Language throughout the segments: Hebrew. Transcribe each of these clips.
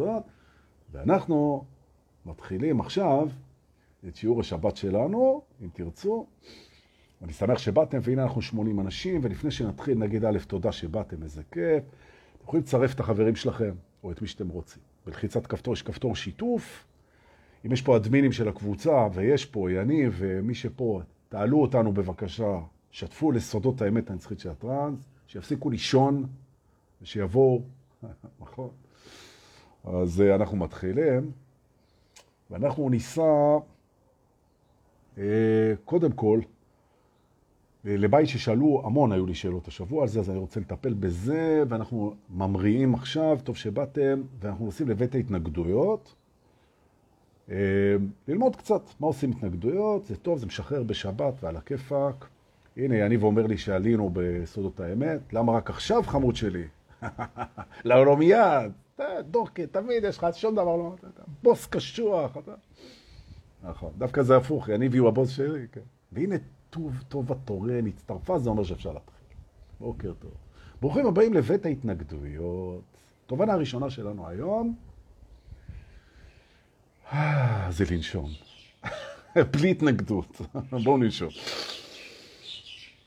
הזאת, ואנחנו מתחילים עכשיו את שיעור השבת שלנו, אם תרצו. אני שמח שבאתם, והנה אנחנו 80 אנשים, ולפני שנתחיל נגיד א', תודה שבאתם, איזה כיף. אתם יכולים לצרף את החברים שלכם, או את מי שאתם רוצים. בלחיצת כפתור יש כפתור שיתוף. אם יש פה אדמינים של הקבוצה, ויש פה יניב, ומי שפה, תעלו אותנו בבקשה, שתפו לסודות האמת הנצחית של הטראנס, שיפסיקו לישון, ושיבואו, נכון? אז אה, אנחנו מתחילים, ואנחנו ניסע, אה, קודם כל, אה, לבית ששאלו, המון היו לי שאלות השבוע על זה, אז אני רוצה לטפל בזה, ואנחנו ממריאים עכשיו, טוב שבאתם, ואנחנו עושים לבית ההתנגדויות. ללמוד קצת מה עושים התנגדויות, זה טוב, זה משחרר בשבת ועל הכיפאק. הנה, יניב אומר לי שעלינו בסודות האמת, למה רק עכשיו חמוד שלי? לא, לא מיד. דורקי, תמיד יש לך שום דבר לא... בוס קשוח. נכון, דווקא זה הפוך, יניב הוא הבוס שלי, כן. והנה טוב, טוב התורן הצטרפה, זה אומר שאפשר להתחיל. בוקר טוב. ברוכים הבאים לבית ההתנגדויות. תובנה הראשונה שלנו היום, זה לנשום. בלי התנגדות. בואו ננשום.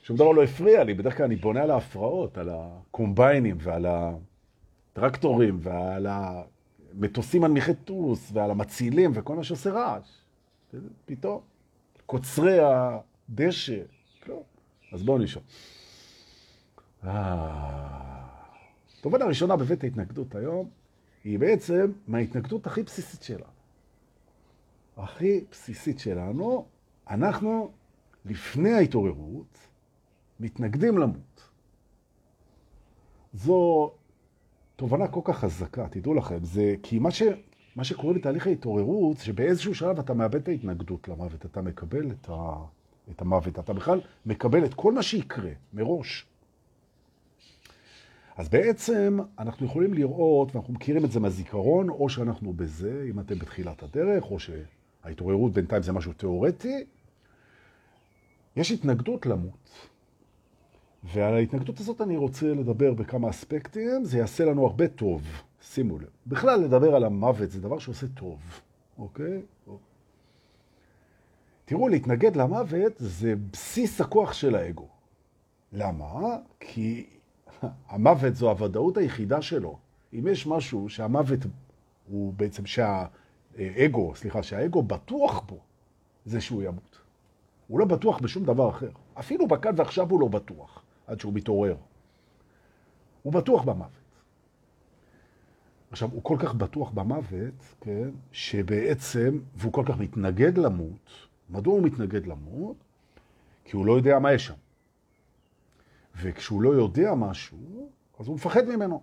שום דבר לא הפריע לי, בדרך כלל אני בונה על ההפרעות, על הקומביינים ועל הטרקטורים ועל המטוסים מנמיכי טוס ועל המצילים וכל מה שעושה רעש. פתאום, קוצרי הדשא, לא. אז בואו נשאר. התובנה הראשונה בבית ההתנגדות היום היא בעצם מההתנגדות הכי בסיסית שלנו. הכי בסיסית שלנו, אנחנו לפני ההתעוררות, מתנגדים למות. זו תובנה כל כך חזקה, תדעו לכם, זה כי מה, ש, מה שקורה בתהליך ההתעוררות, שבאיזשהו שלב אתה מאבד את ההתנגדות למוות, אתה מקבל את, ה, את המוות, אתה בכלל מקבל את כל מה שיקרה מראש. אז בעצם אנחנו יכולים לראות, ואנחנו מכירים את זה מהזיכרון, או שאנחנו בזה, אם אתם בתחילת הדרך, או שההתעוררות בינתיים זה משהו תיאורטי, יש התנגדות למות. ועל ההתנגדות הזאת אני רוצה לדבר בכמה אספקטים, זה יעשה לנו הרבה טוב, שימו לב. בכלל, לדבר על המוות זה דבר שעושה טוב, אוקיי? תראו, להתנגד למוות זה בסיס הכוח של האגו. למה? כי המוות זו הוודאות היחידה שלו. אם יש משהו שהמוות הוא בעצם, שהאגו, סליחה, שהאגו בטוח בו, זה שהוא ימות. הוא לא בטוח בשום דבר אחר. אפילו בכאן ועכשיו הוא לא בטוח. עד שהוא מתעורר. הוא בטוח במוות. עכשיו, הוא כל כך בטוח במוות, כן, שבעצם, והוא כל כך מתנגד למות, מדוע הוא מתנגד למות? כי הוא לא יודע מה יש שם. וכשהוא לא יודע משהו, אז הוא מפחד ממנו.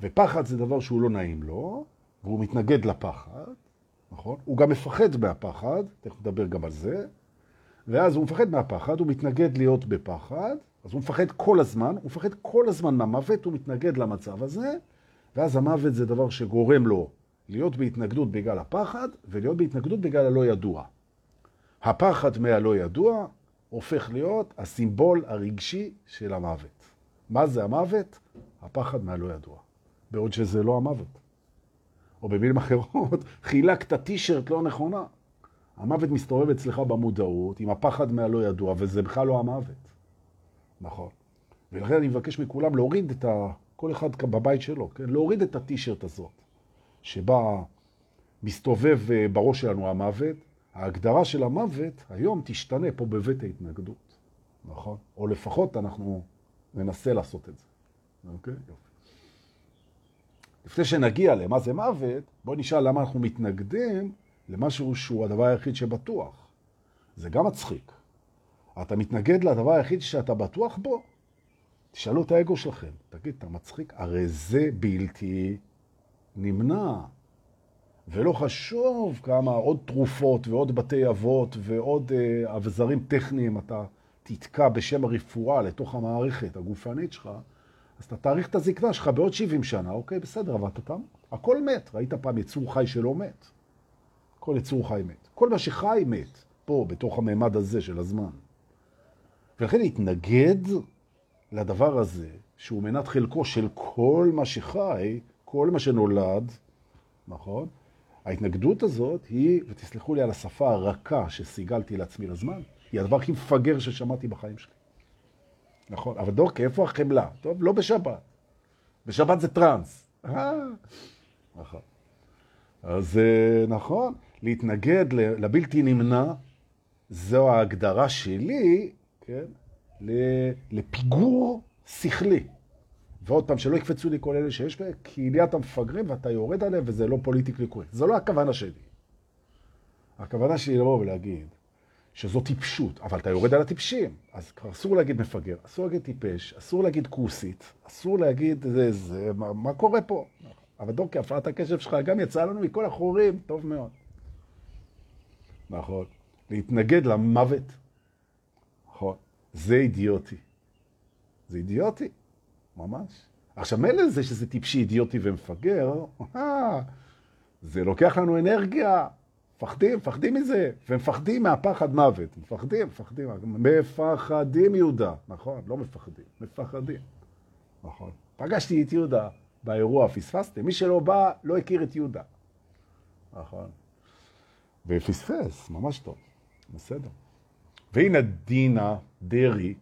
ופחד זה דבר שהוא לא נעים לו, והוא מתנגד לפחד, נכון? הוא גם מפחד מהפחד, תכף נדבר גם על זה, ואז הוא מפחד מהפחד, הוא מתנגד להיות בפחד, אז הוא מפחד כל הזמן, הוא מפחד כל הזמן מהמוות, הוא מתנגד למצב הזה, ואז המוות זה דבר שגורם לו להיות בהתנגדות בגלל הפחד, ולהיות בהתנגדות בגלל הלא ידוע. הפחד מהלא ידוע הופך להיות הסימבול הרגשי של המוות. מה זה המוות? הפחד מהלא ידוע. בעוד שזה לא המוות. או במילים אחרות, חילקת טישרט לא נכונה. המוות מסתובב אצלך במודעות עם הפחד מהלא ידוע, וזה בכלל לא המוות. נכון. ולכן אני מבקש מכולם להוריד את ה... כל אחד בבית שלו, כן? להוריד את הטישרט הזאת, שבה מסתובב אה, בראש שלנו המוות. ההגדרה של המוות היום תשתנה פה בבית ההתנגדות, נכון? או לפחות אנחנו ננסה לעשות את זה. אוקיי? יופי. לפני שנגיע למה זה מוות, בואו נשאל למה אנחנו מתנגדים למשהו שהוא הדבר היחיד שבטוח. זה גם מצחיק. אתה מתנגד לדבר היחיד שאתה בטוח בו? תשאלו את האגו שלכם, תגיד, אתה מצחיק? הרי זה בלתי נמנע. ולא חשוב כמה עוד תרופות ועוד בתי אבות ועוד אה, אבזרים טכניים אתה תתקע בשם הרפואה לתוך המערכת הגופנית שלך, אז אתה תאריך את הזקנה שלך בעוד 70 שנה, אוקיי, בסדר, אבל אתה תמות. הכל מת. ראית פעם יצור חי שלא מת? כל יצור חי מת. כל מה שחי מת, פה, בתוך הממד הזה של הזמן. ולכן להתנגד לדבר הזה, שהוא מנת חלקו של כל מה שחי, כל מה שנולד, נכון? ההתנגדות הזאת היא, ותסלחו לי על השפה הרכה שסיגלתי לעצמי לזמן, היא הדבר הכי מפגר ששמעתי בחיים שלי. נכון, אבל דורקי, איפה החמלה? טוב, לא בשבת. בשבת זה טרנס. אה, נכון. אז אה, נכון, להתנגד לבלתי נמנע, זו ההגדרה שלי, כן, לפיגור שכלי. ועוד פעם, שלא יקפצו לי כל אלה שיש בהם, כי לי אתה מפגרים ואתה יורד עליהם וזה לא פוליטיקלי קורקט. זו לא הכוונה שלי. הכוונה שלי לבוא ולהגיד שזו טיפשות, אבל אתה יורד על הטיפשים. אז כבר אסור להגיד מפגר, אסור להגיד טיפש, אסור להגיד כוסית, אסור להגיד זה, זה, מה, מה קורה פה? אבל דורקי, הפרעת הקשב שלך גם יצא לנו מכל החורים, טוב מאוד. נכון. להתנגד למוות, נכון. זה אידיוטי. זה אידיוטי. ממש. עכשיו, מילא זה שזה טיפשי, אידיוטי ומפגר, אה, זה לוקח לנו אנרגיה. מפחדים, מפחדים מזה, ומפחדים מהפחד מוות. מפחדים, מפחדים, מפחדים יהודה. נכון, לא מפחדים, מפחדים. נכון. פגשתי את יהודה באירוע, פספסתם. מי שלא בא, לא הכיר את יהודה. נכון. ופספס, ממש טוב. בסדר. והנה דינה דרעי,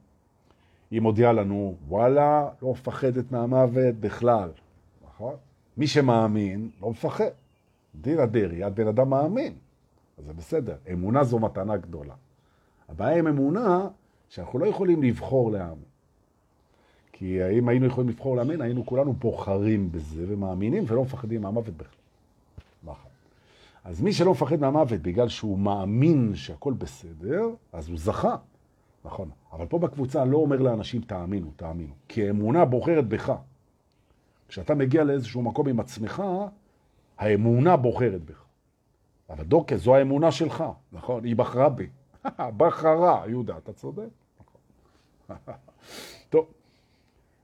היא מודיעה לנו, וואלה, לא מפחדת מהמוות בכלל, נכון? מי שמאמין לא מפחד. דינה דרעי, בן אדם מאמין, אז זה בסדר. אמונה זו מתנה גדולה. הבעיה עם אמונה, שאנחנו לא יכולים לבחור להאמין. כי אם היינו יכולים לבחור להאמין, היינו כולנו בוחרים בזה ומאמינים ולא מפחדים מהמוות בכלל. אז מי שלא מפחד מהמוות בגלל שהוא מאמין שהכל בסדר, אז הוא זכה. נכון. אבל פה בקבוצה לא אומר לאנשים תאמינו, תאמינו. כי האמונה בוחרת בך. כשאתה מגיע לאיזשהו מקום עם עצמך, האמונה בוחרת בך. אבל דוקא, זו האמונה שלך, נכון? היא בחרה בי. בחרה, יהודה, אתה צודק. נכון. טוב,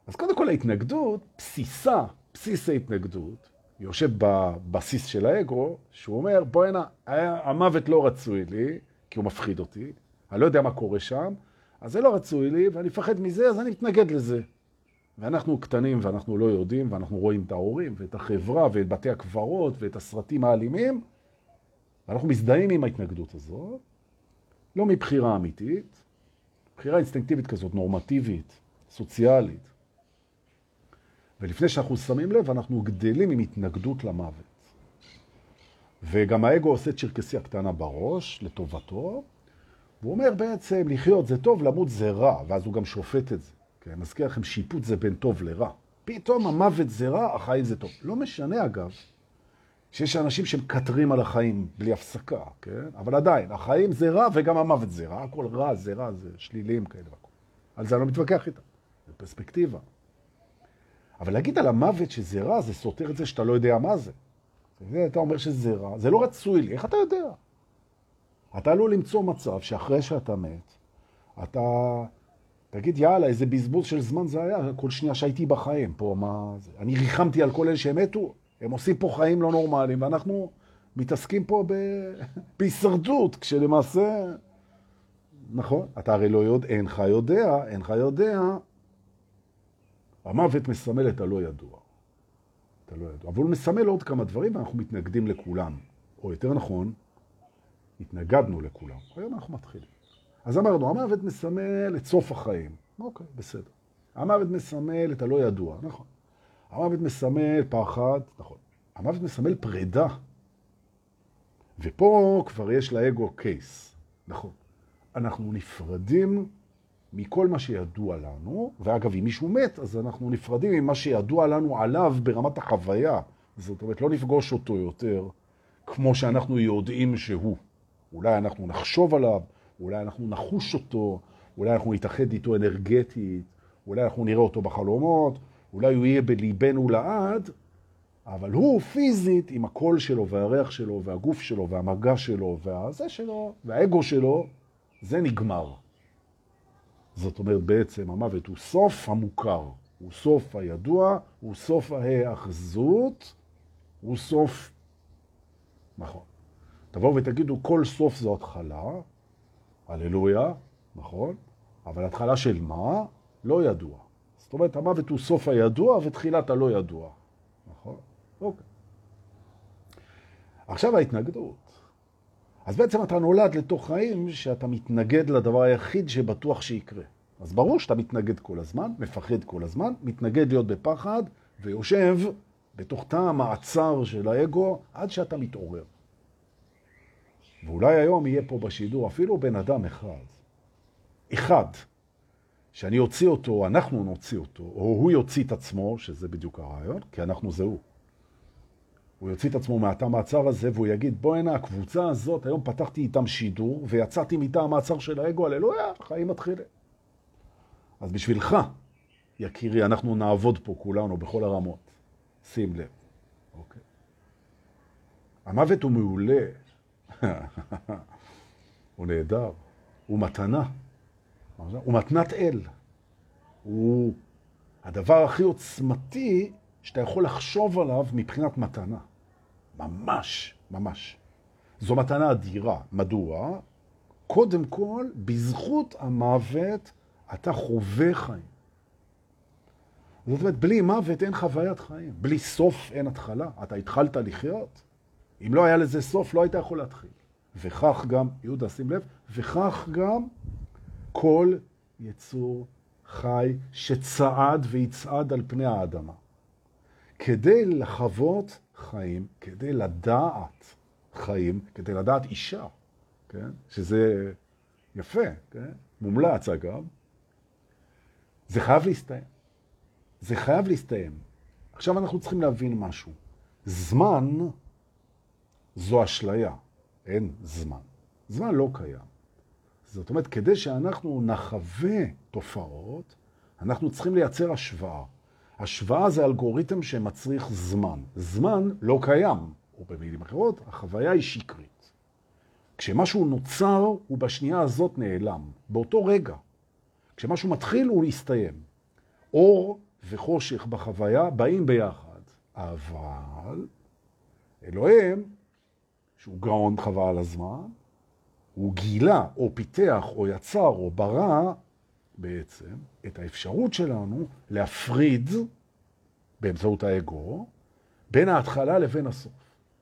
אז קודם כל ההתנגדות, בסיסה, בסיס ההתנגדות, יושב בבסיס של האגו, שהוא אומר, בוא הנה, המוות לא רצוי לי, כי הוא מפחיד אותי, אני לא יודע מה קורה שם, אז זה לא רצוי לי, ואני מפחד מזה, אז אני מתנגד לזה. ואנחנו קטנים ואנחנו לא יודעים, ואנחנו רואים את ההורים ואת החברה ואת בתי הקברות ואת הסרטים האלימים, ואנחנו מזדהים עם ההתנגדות הזאת, לא מבחירה אמיתית, בחירה אינסטינקטיבית כזאת, נורמטיבית, סוציאלית. ולפני שאנחנו שמים לב, אנחנו גדלים עם התנגדות למוות. וגם האגו עושה צ'רקסיה קטנה בראש, לטובתו, והוא אומר בעצם, לחיות זה טוב, למות זה רע, ואז הוא גם שופט את זה. כי אני מזכיר לכם, שיפוט זה בין טוב לרע. פתאום המוות זה רע, החיים זה טוב. לא משנה אגב, שיש אנשים שמקטרים על החיים בלי הפסקה, כן? אבל עדיין, החיים זה רע וגם המוות זה רע. הכל רע זה רע, זה שלילים כאלה והכל. על זה אני לא מתווכח איתם. זה פרספקטיבה. אבל להגיד על המוות שזה רע, זה סותר את זה שאתה לא יודע מה זה. אתה אומר שזה רע, זה לא רצוי לי, איך אתה יודע? אתה עלול למצוא מצב שאחרי שאתה מת, אתה תגיד, יאללה, איזה בזבוז של זמן זה היה, כל שנייה שהייתי בחיים פה, מה זה? אני ריחמתי על כל אלה שהם מתו, הם עושים פה חיים לא נורמליים, ואנחנו מתעסקים פה ב... בהישרדות, כשלמעשה, נכון, אתה הרי לא יודע, אינך יודע, אינך יודע, המוות מסמל את הלא ידוע. אתה לא ידוע. אבל הוא מסמל עוד כמה דברים, ואנחנו מתנגדים לכולם. או יותר נכון, התנגדנו לכולם. היום אנחנו מתחילים. אז אמרנו, המוות מסמל את סוף החיים. אוקיי, בסדר. המוות מסמל את הלא ידוע, נכון. המוות מסמל פחד, נכון. המוות מסמל פרידה. ופה כבר יש לאגו קייס, נכון. אנחנו נפרדים מכל מה שידוע לנו, ואגב, אם מישהו מת, אז אנחנו נפרדים ממה שידוע לנו עליו ברמת החוויה. זאת אומרת, לא נפגוש אותו יותר כמו שאנחנו יודעים שהוא. אולי אנחנו נחשוב עליו, אולי אנחנו נחוש אותו, אולי אנחנו נתאחד איתו אנרגטית, אולי אנחנו נראה אותו בחלומות, אולי הוא יהיה בליבנו לעד, אבל הוא פיזית עם הקול שלו והריח שלו והגוף שלו והמגע שלו והזה שלו והאגו שלו, זה נגמר. זאת אומרת בעצם המוות הוא סוף המוכר, הוא סוף הידוע, הוא סוף ההאחזות, הוא סוף, נכון. תבואו ותגידו, כל סוף זו התחלה, הללויה, נכון? אבל התחלה של מה? לא ידוע. זאת אומרת, המוות הוא סוף הידוע ותחילת הלא ידוע. נכון? אוקיי. עכשיו ההתנגדות. אז בעצם אתה נולד לתוך חיים שאתה מתנגד לדבר היחיד שבטוח שיקרה. אז ברור שאתה מתנגד כל הזמן, מפחד כל הזמן, מתנגד להיות בפחד, ויושב בתוך תא המעצר של האגו עד שאתה מתעורר. ואולי היום יהיה פה בשידור אפילו בן אדם אחד, אחד, שאני אוציא אותו, אנחנו נוציא אותו, או הוא יוציא את עצמו, שזה בדיוק הרעיון, כי אנחנו זה הוא. הוא יוציא את עצמו מהתא המעצר הזה, והוא יגיד, בוא הנה, הקבוצה הזאת, היום פתחתי איתם שידור, ויצאתי מתא המעצר של האגו, הללויה, החיים מתחילים. אז בשבילך, יקירי, אנחנו נעבוד פה כולנו בכל הרמות. שים לב. אוקיי. המוות הוא מעולה. הוא נהדר. הוא מתנה. הוא מתנת אל. הוא הדבר הכי עוצמתי שאתה יכול לחשוב עליו מבחינת מתנה. ממש, ממש. זו מתנה אדירה. מדוע? קודם כל, בזכות המוות אתה חווה חיים. זאת אומרת, בלי מוות אין חוויית חיים. בלי סוף אין התחלה. אתה התחלת לחיות. אם לא היה לזה סוף, לא היית יכול להתחיל. וכך גם, יהודה, שים לב, וכך גם כל יצור חי שצעד ויצעד על פני האדמה. כדי לחוות חיים, כדי לדעת חיים, כדי לדעת אישה, כן? שזה יפה, כן? מומלץ אגב, זה חייב להסתיים. זה חייב להסתיים. עכשיו אנחנו צריכים להבין משהו. זמן זו אשליה, אין זמן. זמן לא קיים. זאת אומרת, כדי שאנחנו נחווה תופעות, אנחנו צריכים לייצר השוואה. השוואה זה אלגוריתם שמצריך זמן. זמן לא קיים, או במילים אחרות, החוויה היא שקרית. כשמשהו נוצר, הוא בשנייה הזאת נעלם, באותו רגע. כשמשהו מתחיל, הוא יסתיים. אור וחושך בחוויה באים ביחד. אבל אלוהים, שהוא גאון חבל הזמן, הוא גילה או פיתח או יצר או ברא בעצם את האפשרות שלנו להפריד באמצעות האגו בין ההתחלה לבין הסוף,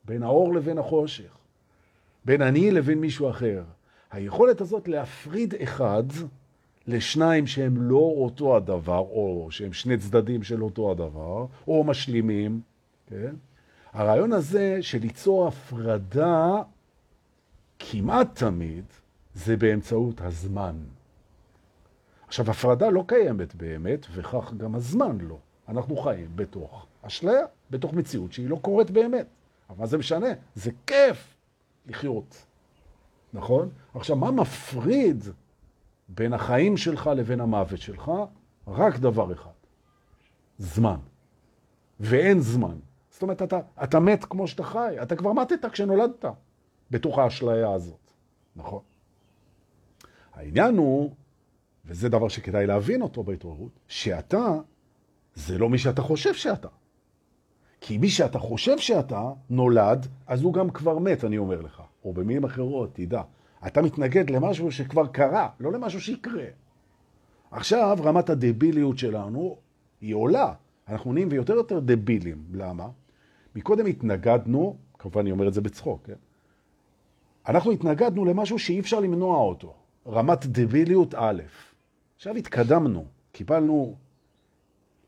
בין האור לבין החושך, בין אני לבין מישהו אחר. היכולת הזאת להפריד אחד לשניים שהם לא אותו הדבר, או שהם שני צדדים של אותו הדבר, או משלימים, כן? הרעיון הזה של ליצור הפרדה כמעט תמיד זה באמצעות הזמן. עכשיו, הפרדה לא קיימת באמת, וכך גם הזמן לא. אנחנו חיים בתוך אשליה, בתוך מציאות שהיא לא קורית באמת. אבל מה זה משנה? זה כיף לחיות, נכון? עכשיו, מה מפריד בין החיים שלך לבין המוות שלך? רק דבר אחד, זמן. ואין זמן. זאת אומרת, אתה, אתה מת כמו שאתה חי, אתה כבר מתת כשנולדת בתוך האשליה הזאת, נכון? העניין הוא, וזה דבר שכדאי להבין אותו בהתעוררות, שאתה זה לא מי שאתה חושב שאתה. כי מי שאתה חושב שאתה נולד, אז הוא גם כבר מת, אני אומר לך. או במילים אחרות, תדע, אתה מתנגד למשהו שכבר קרה, לא למשהו שיקרה. עכשיו רמת הדביליות שלנו היא עולה. אנחנו נהיים ויותר יותר דבילים. למה? מקודם התנגדנו, כמובן אני אומר את זה בצחוק, כן? אנחנו התנגדנו למשהו שאי אפשר למנוע אותו. רמת דביליות א'. עכשיו התקדמנו, קיבלנו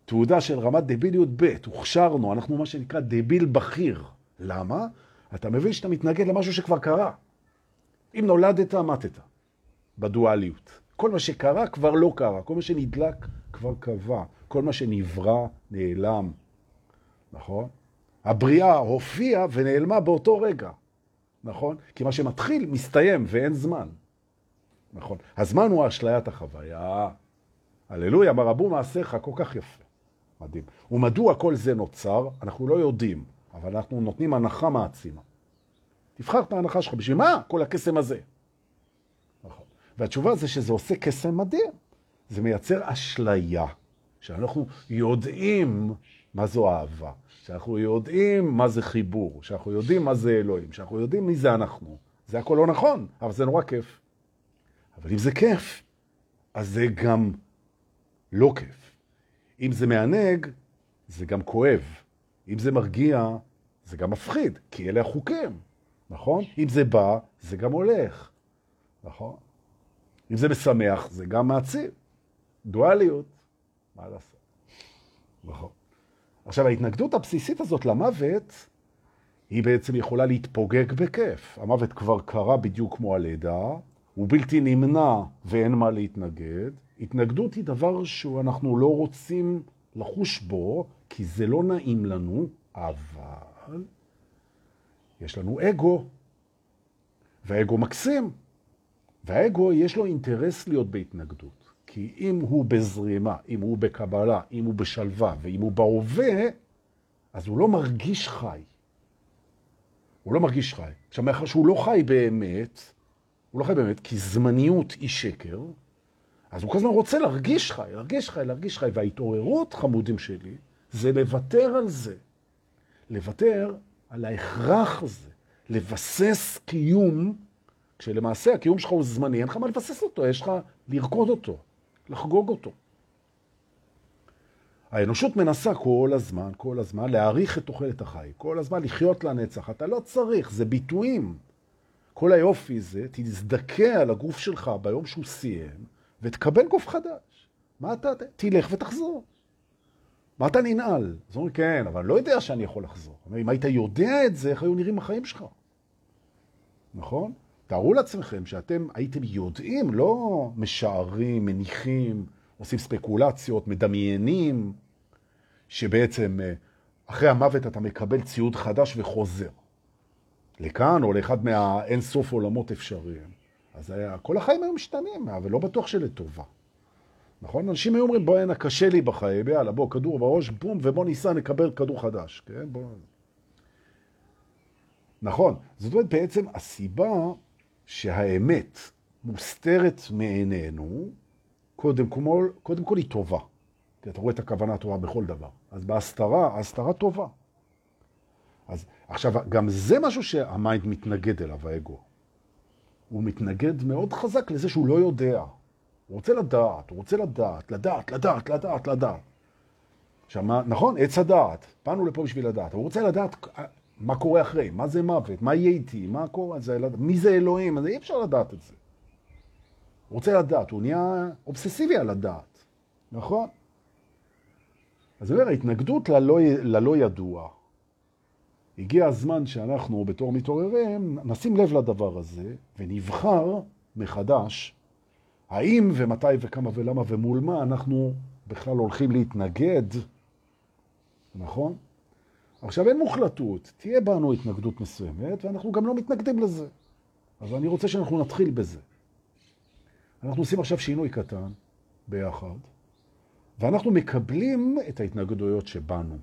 תעודה של רמת דביליות ב', הוכשרנו, אנחנו מה שנקרא דביל בכיר. למה? אתה מבין שאתה מתנגד למשהו שכבר קרה. אם נולדת, מתת, בדואליות. כל מה שקרה כבר לא קרה, כל מה שנדלק כבר קבע, כל מה שנברא נעלם, נכון? הבריאה הופיעה ונעלמה באותו רגע, נכון? כי מה שמתחיל מסתיים ואין זמן, נכון? הזמן הוא אשליית החוויה. הללויה, מרבו מעשיך, כל כך יפה. מדהים. ומדוע כל זה נוצר? אנחנו לא יודעים, אבל אנחנו נותנים הנחה מעצימה. תבחר את ההנחה שלך, בשביל מה כל הקסם הזה? נכון. והתשובה זה שזה עושה קסם מדהים. זה מייצר אשליה, שאנחנו יודעים מה זו אהבה, שאנחנו יודעים מה זה חיבור, שאנחנו יודעים מה זה אלוהים, שאנחנו יודעים מי זה אנחנו. זה הכל לא נכון, אבל זה נורא כיף. אבל אם זה כיף, אז זה גם לא כיף. אם זה מענג, זה גם כואב. אם זה מרגיע, זה גם מפחיד, כי אלה החוקים. נכון? אם זה בא, זה גם הולך, נכון? אם זה משמח, זה גם מעציב. דואליות, מה לעשות? נכון. עכשיו, ההתנגדות הבסיסית הזאת למוות, היא בעצם יכולה להתפוגג בכיף. המוות כבר קרה בדיוק כמו הלידה, הוא בלתי נמנע ואין מה להתנגד. התנגדות היא דבר שאנחנו לא רוצים לחוש בו, כי זה לא נעים לנו, אבל יש לנו אגו, והאגו מקסים, והאגו יש לו אינטרס להיות בהתנגדות. כי אם הוא בזרימה, אם הוא בקבלה, אם הוא בשלווה, ואם הוא בהווה, אז הוא לא מרגיש חי. הוא לא מרגיש חי. עכשיו, מאחר שהוא לא חי באמת, הוא לא חי באמת, כי זמניות היא שקר, אז הוא כל הזמן רוצה להרגיש חי, להרגיש חי, להרגיש חי, וההתעוררות, חמודים שלי, זה לוותר על זה. לוותר על ההכרח הזה, לבסס קיום, כשלמעשה הקיום שלך הוא זמני, אין לך מה לבסס אותו, יש לך לרקוד אותו, לחגוג אותו. האנושות מנסה כל הזמן, כל הזמן, להאריך את תוחלת החי, כל הזמן לחיות לנצח. אתה לא צריך, זה ביטויים. כל היופי זה, תזדכה על הגוף שלך ביום שהוא סיים, ותקבל גוף חדש. מה אתה, תלך ותחזור. מה אתה ננעל? אז אומרים, כן, אבל אני לא יודע שאני יכול לחזור. אם היית יודע את זה, איך היו נראים החיים שלך? נכון? תארו לעצמכם שאתם הייתם יודעים, לא משערים, מניחים, עושים ספקולציות, מדמיינים, שבעצם אה, אחרי המוות אתה מקבל ציוד חדש וחוזר. לכאן או לאחד מהאין סוף עולמות אפשריים. אז היה, כל החיים היו משתנים, אבל לא בטוח שלטובה. נכון? אנשים היו אומרים, בוא הנה, קשה לי בחיים, יאללה, בוא, כדור בראש, בום, ובוא ניסע, נקבל כדור חדש, כן? בוא... נכון. זאת אומרת, בעצם הסיבה שהאמת מוסתרת מעינינו, קודם כל, קודם כל היא טובה. כי אתה רואה את הכוונה הטובה בכל דבר. אז בהסתרה, ההסתרה טובה. אז עכשיו, גם זה משהו שהמיינד מתנגד אליו, האגו. הוא מתנגד מאוד חזק לזה שהוא לא יודע. הוא רוצה לדעת, הוא רוצה לדעת, לדעת, לדעת, לדעת, לדעת. עכשיו, נכון, עץ הדעת, באנו לפה בשביל לדעת. הוא רוצה לדעת מה קורה אחרי, מה זה מוות, מה יהיה איתי, מה קורה, זה, מי זה אלוהים, אז אי אפשר לדעת את זה. הוא רוצה לדעת, הוא נהיה אובססיבי על לדעת, נכון? אז אני אומר, ההתנגדות ללא, ללא ידוע, הגיע הזמן שאנחנו בתור מתעוררים נשים לב לדבר הזה ונבחר מחדש האם ומתי וכמה ולמה ומול מה אנחנו בכלל הולכים להתנגד, נכון? עכשיו אין מוחלטות, תהיה בנו התנגדות מסוימת ואנחנו גם לא מתנגדים לזה. אז אני רוצה שאנחנו נתחיל בזה. אנחנו עושים עכשיו שינוי קטן ביחד, ואנחנו מקבלים את ההתנגדויות שבנו.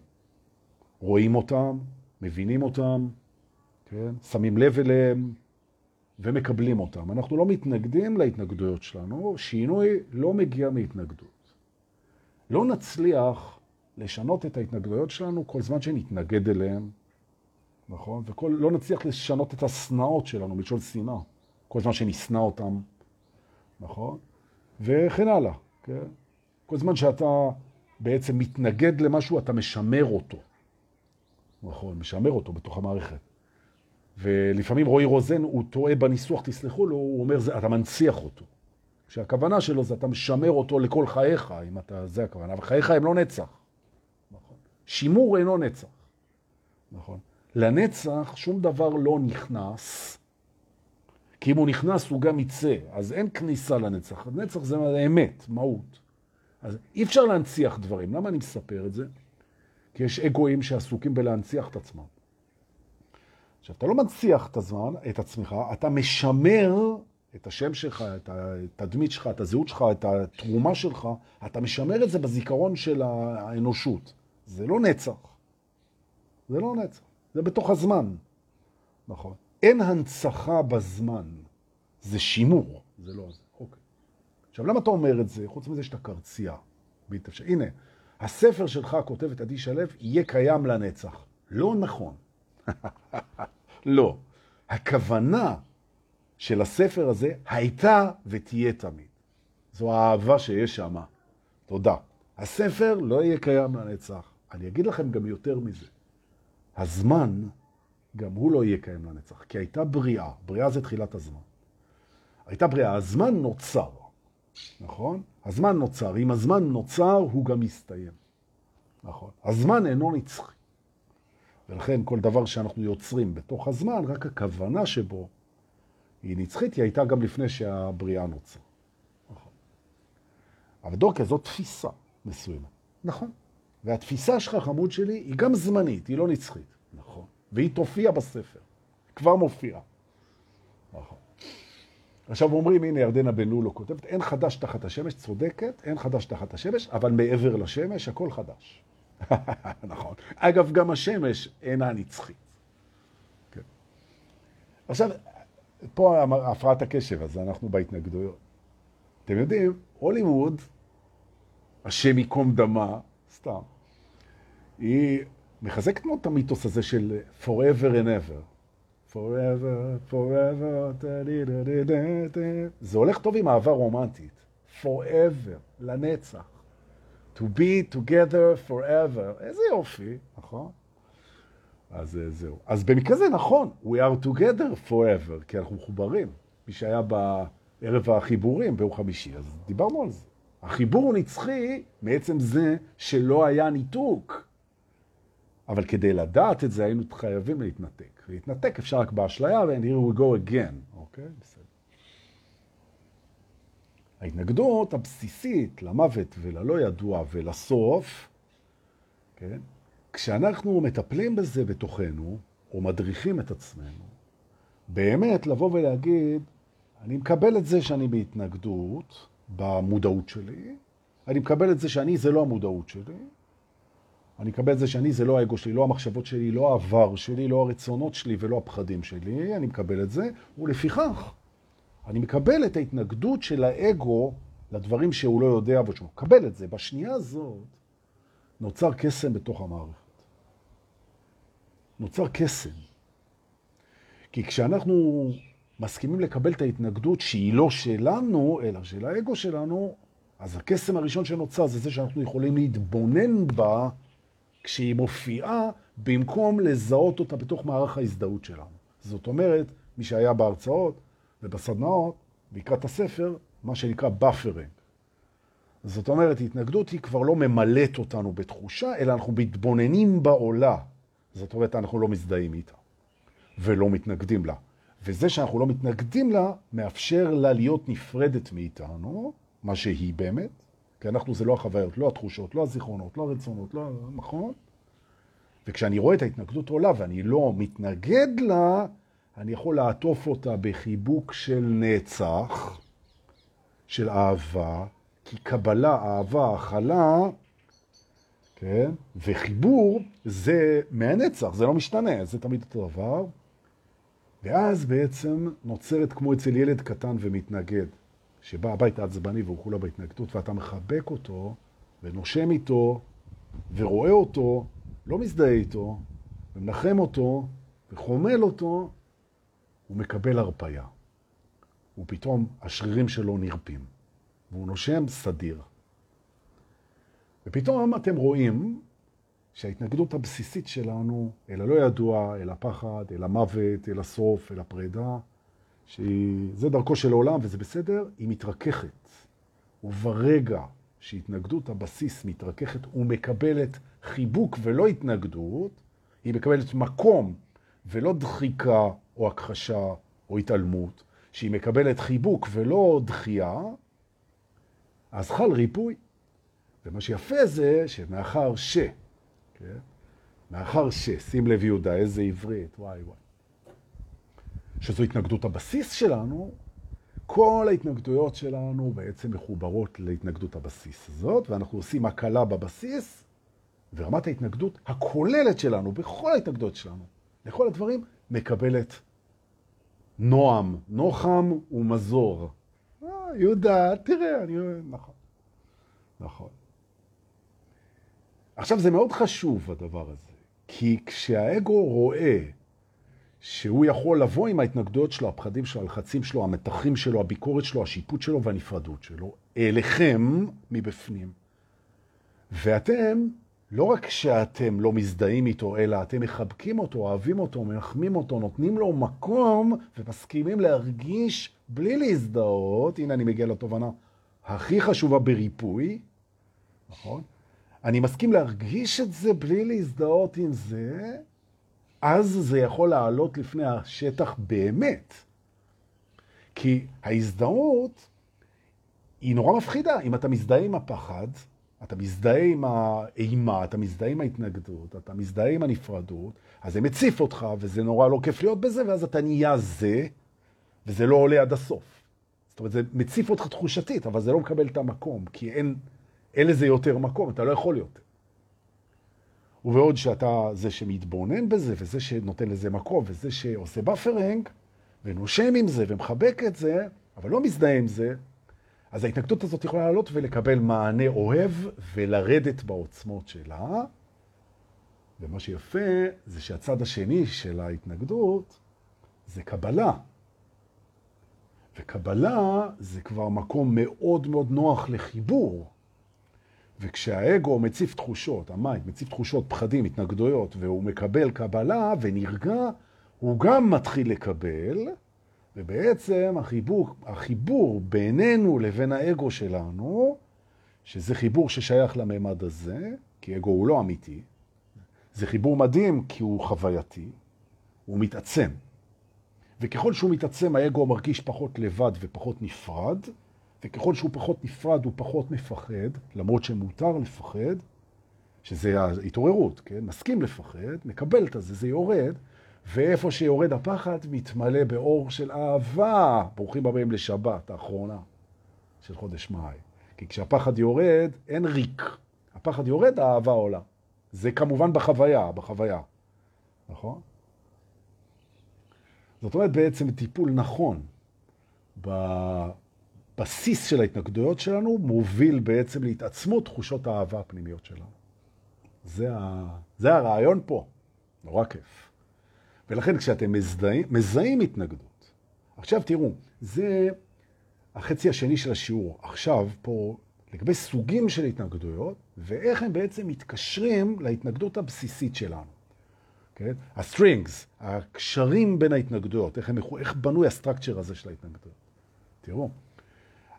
רואים אותם, מבינים אותם, כן? שמים לב אליהם ומקבלים אותם. אנחנו לא מתנגדים להתנגדויות שלנו, שינוי לא מגיע מהתנגדות. לא נצליח לשנות את ההתנגדויות שלנו כל זמן שנתנגד אליהם, נכון? ולא נצליח לשנות את הסנאות שלנו, מלשון שנאה, כל זמן שנשנא אותם, נכון? וכן הלאה, כן? כל זמן שאתה בעצם מתנגד למשהו, אתה משמר אותו. נכון, משמר אותו בתוך המערכת. ולפעמים רועי רוזן, הוא טועה בניסוח, תסלחו לו, הוא אומר, אתה מנציח אותו. שהכוונה שלו זה אתה משמר אותו לכל חייך, אם אתה, זה הכוונה, וחייך הם לא נצח. נכון. שימור אינו נצח. נכון. לנצח שום דבר לא נכנס, כי אם הוא נכנס הוא גם יצא, אז אין כניסה לנצח. נצח זה אמת, מהות. אז אי אפשר להנציח דברים. למה אני מספר את זה? כי יש אגואים שעסוקים בלהנציח את עצמם. עכשיו, אתה לא מנציח את הזמן, את עצמך, אתה משמר את השם שלך, את התדמית שלך, את הזהות שלך, את התרומה שלך, אתה משמר את זה בזיכרון של האנושות. זה לא נצח. זה לא נצח. זה בתוך הזמן. נכון. אין הנצחה בזמן. זה שימור. זה לא זה. אוקיי. עכשיו, למה אתה אומר את זה? חוץ מזה שאתה קרצייה. הנה, הספר שלך, כותבת עדי שלו, יהיה קיים לנצח. לא נכון. לא. הכוונה של הספר הזה הייתה ותהיה תמיד. זו האהבה שיש שם. תודה. הספר לא יהיה קיים לנצח. אני אגיד לכם גם יותר מזה. הזמן גם הוא לא יהיה קיים לנצח, כי הייתה בריאה, בריאה זה תחילת הזמן. הייתה בריאה, הזמן נוצר, נכון? הזמן נוצר, אם הזמן נוצר, הוא גם יסתיים. נכון. הזמן אינו נצחי. ולכן כל דבר שאנחנו יוצרים בתוך הזמן, רק הכוונה שבו היא נצחית, היא הייתה גם לפני שהבריאה נוצרה. נכון. אבל דורקה, זו תפיסה מסוימת. נכון. והתפיסה שלך, חמוד שלי, היא גם זמנית, היא לא נצחית. נכון. והיא תופיע בספר. כבר מופיעה. עכשיו אומרים, הנה ירדנה בן לולו כותבת, אין חדש תחת השמש, צודקת, אין חדש תחת השמש, אבל מעבר לשמש הכל חדש. נכון. אגב, גם השמש אינה נצחית. כן. עכשיו, פה הפרעת הקשב, אז אנחנו בהתנגדויות. אתם יודעים, הוליווד, השם ייקום דמה, סתם, היא מחזקת מאוד את המיתוס הזה של forever and ever. Forever, forever, זה הולך טוב עם אהבה רומנטית. forever, לנצח. to be together forever. איזה יופי, נכון? אז אה, זהו. אז במקרה זה נכון, we are together forever, כי אנחנו מחוברים. מי שהיה בערב החיבורים ביום חמישי, אז דיברנו על זה. החיבור הוא נצחי מעצם זה שלא היה ניתוק. אבל כדי לדעת את זה היינו חייבים להתנתק. להתנתק אפשר רק באשליה, and here we go again. אוקיי? בסדר. ההתנגדות הבסיסית למוות וללא ידוע ולסוף, כן? כשאנחנו מטפלים בזה בתוכנו, או מדריכים את עצמנו, באמת לבוא ולהגיד, אני מקבל את זה שאני בהתנגדות במודעות שלי, אני מקבל את זה שאני זה לא המודעות שלי, אני מקבל את זה שאני זה לא האגו שלי, לא המחשבות שלי, לא העבר שלי, לא הרצונות שלי ולא הפחדים שלי, אני מקבל את זה, ולפיכך אני מקבל את ההתנגדות של האגו לדברים שהוא לא יודע ושהוא מקבל את זה. בשנייה הזאת נוצר קסם בתוך המערכת. נוצר קסם. כי כשאנחנו מסכימים לקבל את ההתנגדות שהיא לא שלנו, אלא של האגו שלנו, אז הקסם הראשון שנוצר זה זה שאנחנו יכולים להתבונן בה כשהיא מופיעה, במקום לזהות אותה בתוך מערך ההזדהות שלנו. זאת אומרת, מי שהיה בהרצאות ובסדנאות, לקראת הספר, מה שנקרא buffering. זאת אומרת, התנגדות היא כבר לא ממלאת אותנו בתחושה, אלא אנחנו מתבוננים בעולה. זאת אומרת, אנחנו לא מזדהים איתה ולא מתנגדים לה. וזה שאנחנו לא מתנגדים לה, מאפשר לה להיות נפרדת מאיתנו, מה שהיא באמת, כי אנחנו זה לא החוויות, לא התחושות, לא הזיכרונות, לא הרצונות, לא... נכון? וכשאני רואה את ההתנגדות עולה ואני לא מתנגד לה, אני יכול לעטוף אותה בחיבוק של נצח, של אהבה, כי קבלה, אהבה, הכלה, כן? וחיבור זה מהנצח, זה לא משתנה, זה תמיד אותו דבר. ואז בעצם נוצרת כמו אצל ילד קטן ומתנגד, שבא הביתה עצבני והוא כולה בהתנגדות, ואתה מחבק אותו ונושם איתו ורואה אותו, לא מזדהה איתו, ומנחם אותו וחומל אותו, הוא מקבל הרפאיה. ופתאום השרירים שלו נרפים, והוא נושם סדיר. ופתאום אתם רואים שההתנגדות הבסיסית שלנו אל הלא ידוע, אל הפחד, אל המוות, אל הסוף, אל הפרידה, שזה דרכו של העולם וזה בסדר, היא מתרככת. וברגע שהתנגדות הבסיס מתרככת ומקבלת חיבוק ולא התנגדות, היא מקבלת מקום ולא דחיקה או הכחשה או התעלמות, שהיא מקבלת חיבוק ולא דחייה, אז חל ריפוי. ומה שיפה זה שמאחר ש, כן? מאחר ש, שים לב יהודה, איזה עברית, וואי וואי. שזו התנגדות הבסיס שלנו, כל ההתנגדויות שלנו בעצם מחוברות להתנגדות הבסיס הזאת, ואנחנו עושים הקלה בבסיס, ורמת ההתנגדות הכוללת שלנו, בכל ההתנגדויות שלנו, לכל הדברים, מקבלת נועם, נוחם ומזור. אה, יהודה, תראה, אני... נכון. נכון. עכשיו, זה מאוד חשוב, הדבר הזה, כי כשהאגו רואה שהוא יכול לבוא עם ההתנגדויות שלו, הפחדים שלו, הלחצים שלו, המתחים שלו, הביקורת שלו, השיפוט שלו והנפרדות שלו, אליכם מבפנים. ואתם לא רק שאתם לא מזדהים איתו, אלא אתם מחבקים אותו, אוהבים אותו, מנחמים אותו, נותנים לו מקום ומסכימים להרגיש בלי להזדהות, הנה אני מגיע לתובנה הכי חשובה בריפוי, נכון? אני מסכים להרגיש את זה בלי להזדהות עם זה, אז זה יכול לעלות לפני השטח באמת. כי ההזדהות היא נורא מפחידה. אם אתה מזדהה עם הפחד, אתה מזדהה עם האימה, אתה מזדהה עם ההתנגדות, אתה מזדהה עם הנפרדות, אז זה מציף אותך, וזה נורא לא כיף להיות בזה, ואז אתה נהיה זה, וזה לא עולה עד הסוף. זאת אומרת, זה מציף אותך תחושתית, אבל זה לא מקבל את המקום, כי אין, אין לזה יותר מקום, אתה לא יכול יותר. ובעוד שאתה זה שמתבונן בזה, וזה שנותן לזה מקום, וזה שעושה buffering, ונושם עם זה, ומחבק את זה, אבל לא מזדהה עם זה, אז ההתנגדות הזאת יכולה לעלות ולקבל מענה אוהב ולרדת בעוצמות שלה. ומה שיפה זה שהצד השני של ההתנגדות זה קבלה. וקבלה זה כבר מקום מאוד מאוד נוח לחיבור. וכשהאגו מציף תחושות, ה mind מציף תחושות, פחדים, התנגדויות, והוא מקבל קבלה ונרגע, הוא גם מתחיל לקבל, ובעצם החיבור, החיבור בינינו לבין האגו שלנו, שזה חיבור ששייך לממד הזה, כי אגו הוא לא אמיתי, זה חיבור מדהים כי הוא חווייתי, הוא מתעצם. וככל שהוא מתעצם, האגו מרגיש פחות לבד ופחות נפרד, וככל שהוא פחות נפרד, הוא פחות מפחד, למרות שמותר לפחד, שזה ההתעוררות, כן? מסכים לפחד, מקבל את זה, זה יורד, ואיפה שיורד הפחד, מתמלא באור של אהבה. ברוכים הבאים לשבת האחרונה של חודש מאי. כי כשהפחד יורד, אין ריק. הפחד יורד, האהבה עולה. זה כמובן בחוויה, בחוויה. נכון? זאת אומרת, בעצם טיפול נכון בבסיס של ההתנגדויות שלנו, מוביל בעצם להתעצמות תחושות האהבה הפנימיות שלנו. זה, ה... זה הרעיון פה. נורא כיף. ולכן כשאתם מזהים, מזהים התנגדות, עכשיו תראו, זה החצי השני של השיעור. עכשיו פה, לגבי סוגים של התנגדויות, ואיך הם בעצם מתקשרים להתנגדות הבסיסית שלנו. כן? ה strings, הקשרים בין ההתנגדויות, איך, הם, איך בנוי ה structure הזה של ההתנגדויות. תראו,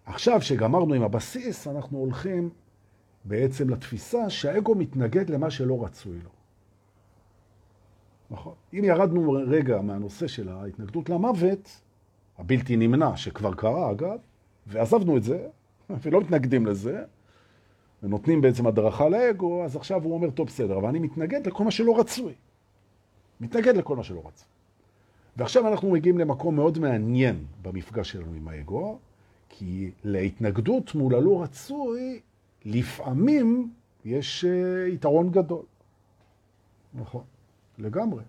עכשיו שגמרנו עם הבסיס, אנחנו הולכים בעצם לתפיסה שהאגו מתנגד למה שלא רצוי לו. נכון. אם ירדנו רגע מהנושא של ההתנגדות למוות, הבלתי נמנע, שכבר קרה אגב, ועזבנו את זה, ולא מתנגדים לזה, ונותנים בעצם הדרכה לאגו, אז עכשיו הוא אומר, טוב, בסדר, אבל אני מתנגד לכל מה שלא רצוי. מתנגד לכל מה שלא רצוי. ועכשיו אנחנו מגיעים למקום מאוד מעניין במפגש שלנו עם האגו, כי להתנגדות מול הלא רצוי, לפעמים יש uh, יתרון גדול. נכון. לגמרי.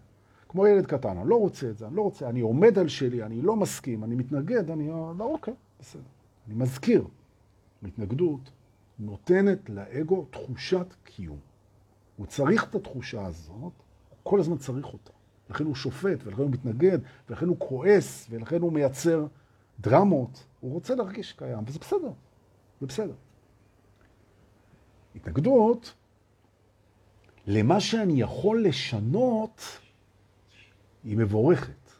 כמו ילד קטן, אני לא רוצה את זה, אני לא רוצה, אני עומד על שלי, אני לא מסכים, אני מתנגד, אני לא, אוקיי, בסדר. אני מזכיר, התנגדות נותנת לאגו תחושת קיום. הוא צריך את התחושה הזאת, הוא כל הזמן צריך אותה. לכן הוא שופט, ולכן הוא מתנגד, ולכן הוא כועס, ולכן הוא מייצר דרמות. הוא רוצה להרגיש קיים, וזה בסדר, זה בסדר. התנגדות למה שאני יכול לשנות, היא מבורכת.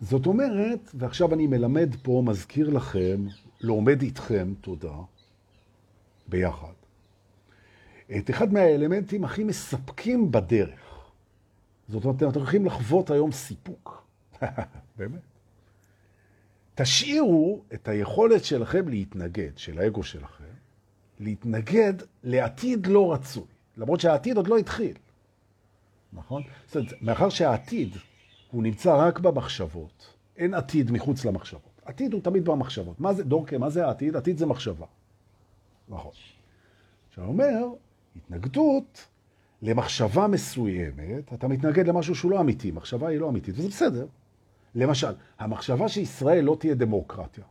זאת אומרת, ועכשיו אני מלמד פה, מזכיר לכם, לומד איתכם, תודה, ביחד, את אחד מהאלמנטים הכי מספקים בדרך. זאת אומרת, אתם הולכים לחוות היום סיפוק. באמת. תשאירו את היכולת שלכם להתנגד, של האגו שלכם, להתנגד לעתיד לא רצוי. למרות שהעתיד עוד לא התחיל. נכון? זאת אומרת, מאחר שהעתיד הוא נמצא רק במחשבות, אין עתיד מחוץ למחשבות. עתיד הוא תמיד במחשבות. מה זה, דורקה, מה זה העתיד? עתיד זה מחשבה. נכון. עכשיו אומר, התנגדות למחשבה מסוימת, אתה מתנגד למשהו שהוא לא אמיתי, מחשבה היא לא אמיתית, וזה בסדר. למשל, המחשבה שישראל לא תהיה דמוקרטיה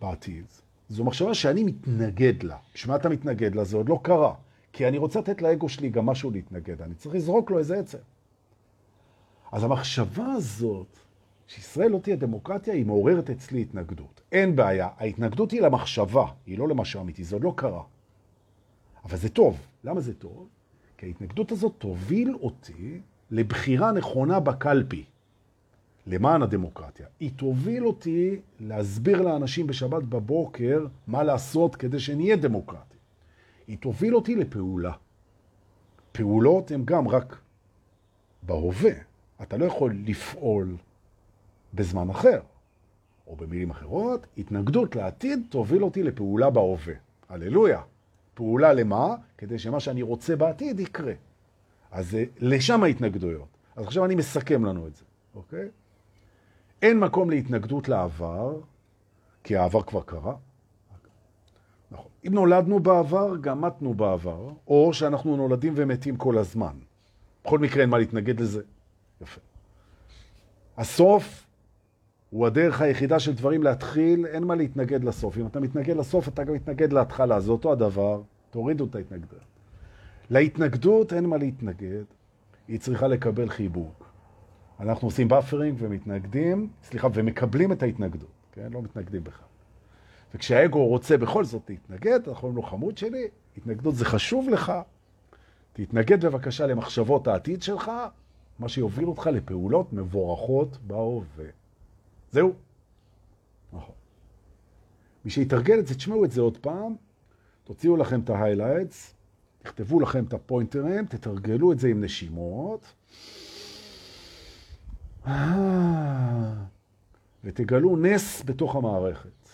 בעתיד, זו מחשבה שאני מתנגד לה. בשביל מה אתה מתנגד לה? זה עוד לא קרה. כי אני רוצה לתת לאגו שלי גם משהו להתנגד, אני צריך לזרוק לו איזה עצר. אז המחשבה הזאת, שישראל לא תהיה דמוקרטיה, היא מעוררת אצלי התנגדות. אין בעיה, ההתנגדות היא למחשבה, היא לא למשהו אמיתי, זה עוד לא קרה. אבל זה טוב. למה זה טוב? כי ההתנגדות הזאת תוביל אותי לבחירה נכונה בקלפי, למען הדמוקרטיה. היא תוביל אותי להסביר לאנשים בשבת בבוקר מה לעשות כדי שנהיה דמוקרטים. היא תוביל אותי לפעולה. פעולות הן גם רק בהווה. אתה לא יכול לפעול בזמן אחר. או במילים אחרות, התנגדות לעתיד תוביל אותי לפעולה בהווה. הללויה. פעולה למה? כדי שמה שאני רוצה בעתיד יקרה. אז אה, לשם ההתנגדויות. אז עכשיו אני מסכם לנו את זה, אוקיי? אין מקום להתנגדות לעבר, כי העבר כבר קרה. נכון. אם נולדנו בעבר, גם מתנו בעבר, או שאנחנו נולדים ומתים כל הזמן. בכל מקרה אין מה להתנגד לזה. יפה. הסוף הוא הדרך היחידה של דברים להתחיל, אין מה להתנגד לסוף. אם אתה מתנגד לסוף, אתה גם מתנגד להתחלה. זה אותו הדבר, תורידו את ההתנגדות. להתנגדות אין מה להתנגד, היא צריכה לקבל חיבוק. אנחנו עושים buffering ומתנגדים, סליחה, ומקבלים את ההתנגדות, כן? לא מתנגדים בכלל. וכשהאגו רוצה בכל זאת להתנגד, אנחנו אומרים לו, חמוד שלי, התנגדות זה חשוב לך, תתנגד בבקשה למחשבות העתיד שלך, מה שיוביל אותך לפעולות מבורכות בהווה. זהו. נכון. מי שיתרגל את זה, תשמעו את זה עוד פעם, תוציאו לכם את ההיילייטס, תכתבו לכם את הפוינטרים, תתרגלו את זה עם נשימות. ותגלו נס בתוך המערכת.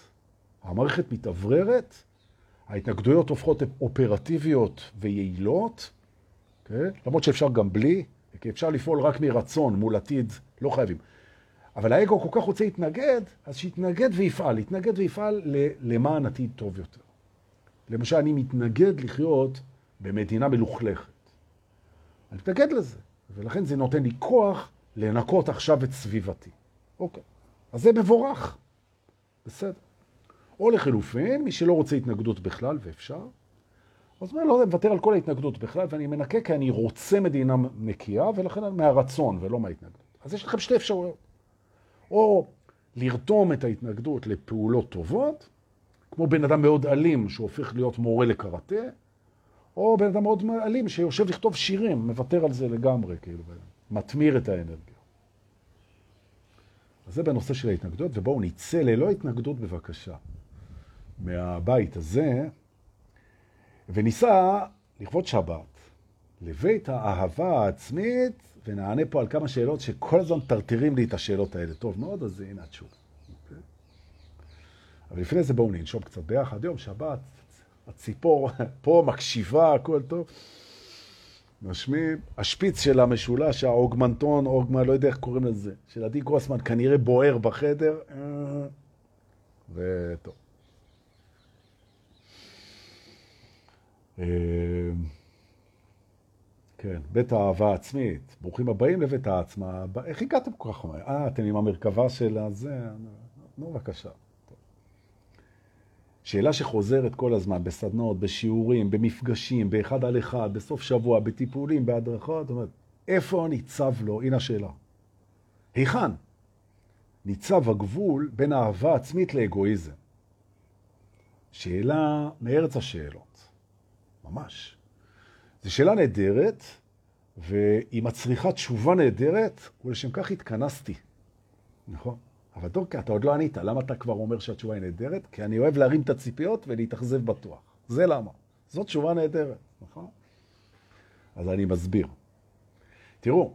המערכת מתאווררת, ההתנגדויות הופכות אופרטיביות ויעילות? כן? למרות שאפשר גם בלי, כי אפשר לפעול רק מרצון מול עתיד, לא חייבים. אבל האגו כל כך רוצה להתנגד, אז שיתנגד ויפעל, יתנגד ויפעל למען עתיד טוב יותר. למשל, אני מתנגד לחיות במדינה מלוכלכת. אני מתנגד לזה, ולכן זה נותן לי כוח לנקות עכשיו את סביבתי. אוקיי, אז זה מבורך, בסדר. או לחילופין, מי שלא רוצה התנגדות בכלל, ואפשר, אז אומר, לא, מוותר על כל ההתנגדות בכלל, ואני מנקה כי אני רוצה מדינה נקייה, ולכן מהרצון ולא מההתנגדות. אז יש לכם שתי אפשרויות. או לרתום את ההתנגדות לפעולות טובות, כמו בן אדם מאוד אלים שהופך להיות מורה לקראטה, או בן אדם מאוד אלים שיושב לכתוב שירים, מוותר על זה לגמרי, כאילו, מתמיר את האנרגיה. אז זה בנושא של ההתנגדות, ובואו נצא ללא התנגדות בבקשה מהבית הזה, וניסע לכבוד שבת לבית האהבה העצמית, ונענה פה על כמה שאלות שכל הזמן טרטרים לי את השאלות האלה. טוב מאוד, אז הנה התשובה. אוקיי? אבל לפני זה בואו ננשום קצת ביחד. יום שבת, הציפור פה מקשיבה, הכל טוב. נשמים, השפיץ של המשולש, האוגמנטון, אוגמה, לא יודע איך קוראים לזה, של עדי גרוסמן, כנראה בוער בחדר, אה, וטוב. אה, כן, בית האהבה העצמית, ברוכים הבאים לבית העצמה, איך הגעתם כל כך מהר? אה, אתם עם המרכבה של הזה, נו, בבקשה. שאלה שחוזרת כל הזמן, בסדנות, בשיעורים, במפגשים, באחד על אחד, בסוף שבוע, בטיפולים, בהדרכות, זאת אומרת, איפה ניצב לו? הנה השאלה. היכן? ניצב הגבול בין אהבה עצמית לאגואיזם. שאלה מארץ השאלות, ממש. זו שאלה נהדרת, והיא מצריכה תשובה נהדרת, ולשם כך התכנסתי. נכון? אבל דורקה, אתה עוד לא ענית, למה אתה כבר אומר שהתשובה היא נהדרת? כי אני אוהב להרים את הציפיות ולהתאכזב בטוח. זה למה. זאת תשובה נהדרת, נכון? אז אני מסביר. תראו,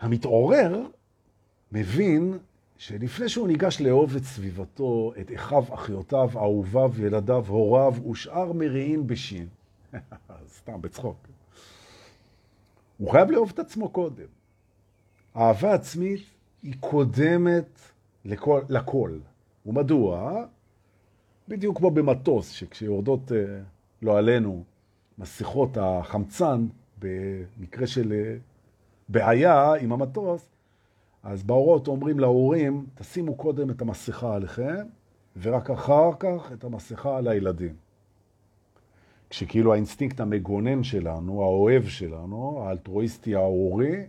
המתעורר מבין שלפני שהוא ניגש לאהוב את סביבתו, את אחיו, אחיותיו, אהוביו, ילדיו, הוריו ושאר מריעים בשין, סתם בצחוק, הוא חייב לאהוב את עצמו קודם. אהבה עצמית היא קודמת לכל, לכל. ומדוע? בדיוק כמו במטוס, שכשיורדות, אה, לא עלינו, מסכות החמצן, במקרה של אה, בעיה עם המטוס, אז בהוראות אומרים להורים, תשימו קודם את המסכה עליכם, ורק אחר כך את המסכה על הילדים. כשכאילו האינסטינקט המגונן שלנו, האוהב שלנו, האלטרואיסטי ההורי,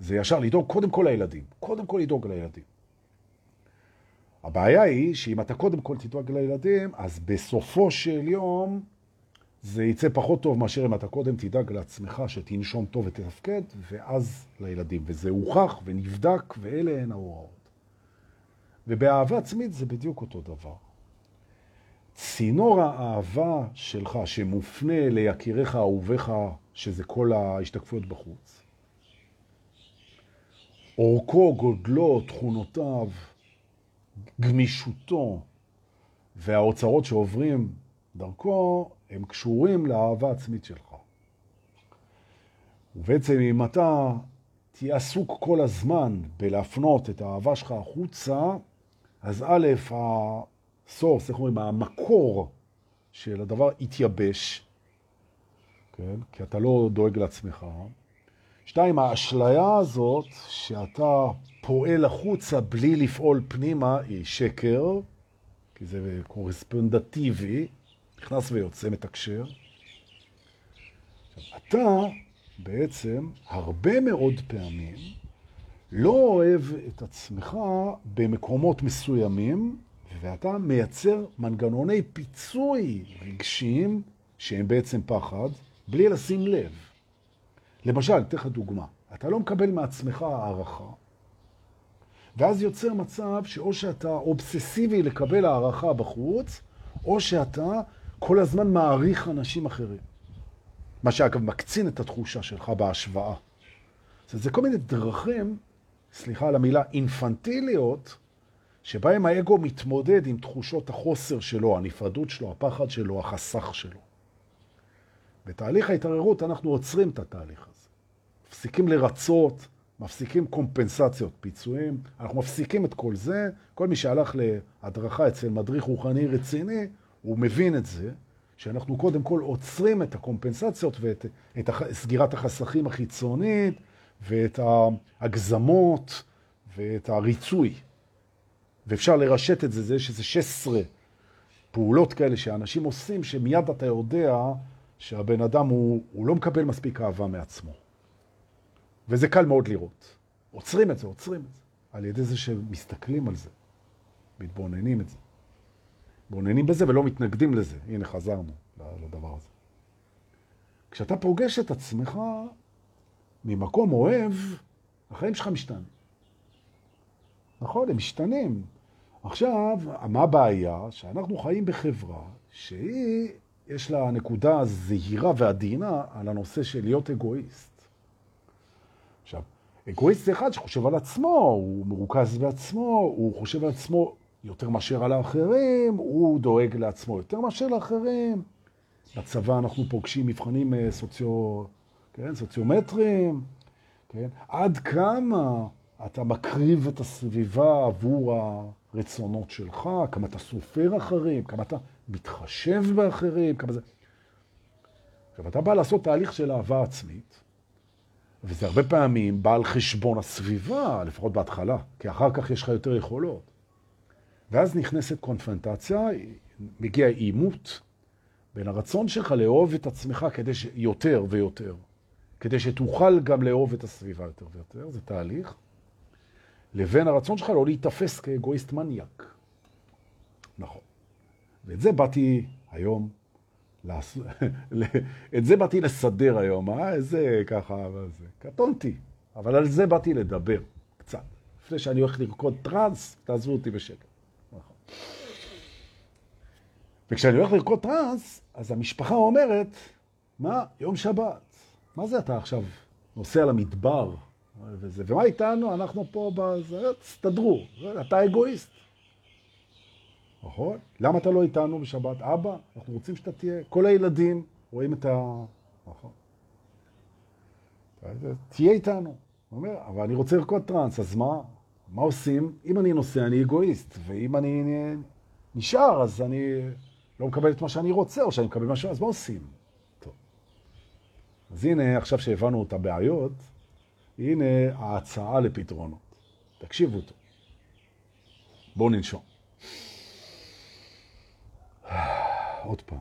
זה ישר לדאוג קודם כל לילדים. קודם כל לדאוג לילדים. הבעיה היא שאם אתה קודם כל תדאג לילדים, אז בסופו של יום זה יצא פחות טוב מאשר אם אתה קודם תדאג לעצמך שתנשום טוב ותתפקד, ואז לילדים. וזה הוכח ונבדק, ואלה הן ההוראות. ובאהבה עצמית זה בדיוק אותו דבר. צינור האהבה שלך שמופנה ליקיריך, אהוביך, שזה כל ההשתקפויות בחוץ, אורכו, גודלו, תכונותיו, גמישותו והאוצרות שעוברים דרכו, הם קשורים לאהבה עצמית שלך. ובעצם אם אתה תהיה עסוק כל הזמן בלהפנות את האהבה שלך החוצה, אז א', הסורס, איך אומרים, המקור של הדבר יתייבש, כן? כי אתה לא דואג לעצמך. שתיים, האשליה הזאת שאתה פועל החוצה בלי לפעול פנימה היא שקר, כי זה קורספונדטיבי, נכנס ויוצא, מתקשר. אתה בעצם הרבה מאוד פעמים לא אוהב את עצמך במקומות מסוימים, ואתה מייצר מנגנוני פיצוי רגשיים שהם בעצם פחד, בלי לשים לב. למשל, אתן לך דוגמה, אתה לא מקבל מעצמך הערכה, ואז יוצר מצב שאו שאתה אובססיבי לקבל הערכה בחוץ, או שאתה כל הזמן מעריך אנשים אחרים. מה שאגב מקצין את התחושה שלך בהשוואה. זה, זה כל מיני דרכים, סליחה על המילה, אינפנטיליות, שבהם האגו מתמודד עם תחושות החוסר שלו, הנפרדות שלו, הפחד שלו, החסך שלו. בתהליך ההתערערות אנחנו עוצרים את התהליך הזה. מפסיקים לרצות, מפסיקים קומפנסציות, פיצויים, אנחנו מפסיקים את כל זה. כל מי שהלך להדרכה אצל מדריך רוחני רציני, הוא מבין את זה, שאנחנו קודם כל עוצרים את הקומפנסציות ואת את סגירת החסכים החיצונית ואת ההגזמות ואת הריצוי. ואפשר לרשת את זה, זה שזה 16 פעולות כאלה שאנשים עושים, שמיד אתה יודע שהבן אדם הוא, הוא לא מקבל מספיק אהבה מעצמו. וזה קל מאוד לראות. עוצרים את זה, עוצרים את זה, על ידי זה שמסתכלים על זה, מתבוננים את זה. מתבוננים בזה ולא מתנגדים לזה. הנה, חזרנו לדבר הזה. כשאתה פוגש את עצמך ממקום אוהב, החיים שלך משתנים. נכון, הם משתנים. עכשיו, מה הבעיה? שאנחנו חיים בחברה שהיא, יש לה נקודה זהירה ועדינה על הנושא של להיות אגואיסט. אגואיסט זה אחד שחושב על עצמו, הוא מרוכז בעצמו, הוא חושב על עצמו יותר מאשר על האחרים, הוא דואג לעצמו יותר מאשר לאחרים. בצבא אנחנו פוגשים מבחנים אה, סוציו, כן, סוציומטריים, כן? עד כמה אתה מקריב את הסביבה עבור הרצונות שלך, כמה אתה סופר אחרים, כמה אתה מתחשב באחרים, כמה זה... עכשיו, אתה בא לעשות תהליך של אהבה עצמית, וזה הרבה פעמים בא על חשבון הסביבה, לפחות בהתחלה, כי אחר כך יש לך יותר יכולות. ואז נכנסת קונפרנטציה, מגיע עימות בין הרצון שלך לאהוב את עצמך כדי ש... יותר ויותר, כדי שתוכל גם לאהוב את הסביבה יותר ויותר, זה תהליך, לבין הרצון שלך לא להיתפס כאגואיסט מניאק. נכון. ואת זה באתי היום. את זה באתי לסדר היום, אה? איזה ככה, זה. קטונתי, אבל על זה באתי לדבר קצת. לפני שאני הולך לרקוד טרנס, תעזבו אותי בשקט. נכון. וכשאני הולך לרקוד טרנס, אז המשפחה אומרת, מה, יום שבת, מה זה אתה עכשיו נוסע למדבר? וזה, ומה איתנו? אנחנו פה בזה, תסתדרו, אתה אגואיסט. נכון? למה אתה לא איתנו בשבת? אבא, אנחנו רוצים שאתה תהיה. כל הילדים רואים את ה... נכון. תהיה איתנו. הוא אומר, אבל אני רוצה לרקוד טרנס, אז מה? מה עושים? אם אני נוסע, אני אגואיסט, ואם אני נשאר, אז אני לא מקבל את מה שאני רוצה, או שאני מקבל משהו, אז מה עושים? טוב. אז הנה, עכשיו שהבנו את הבעיות, הנה ההצעה לפתרונות. תקשיבו טוב. בואו ננשום. עוד פעם.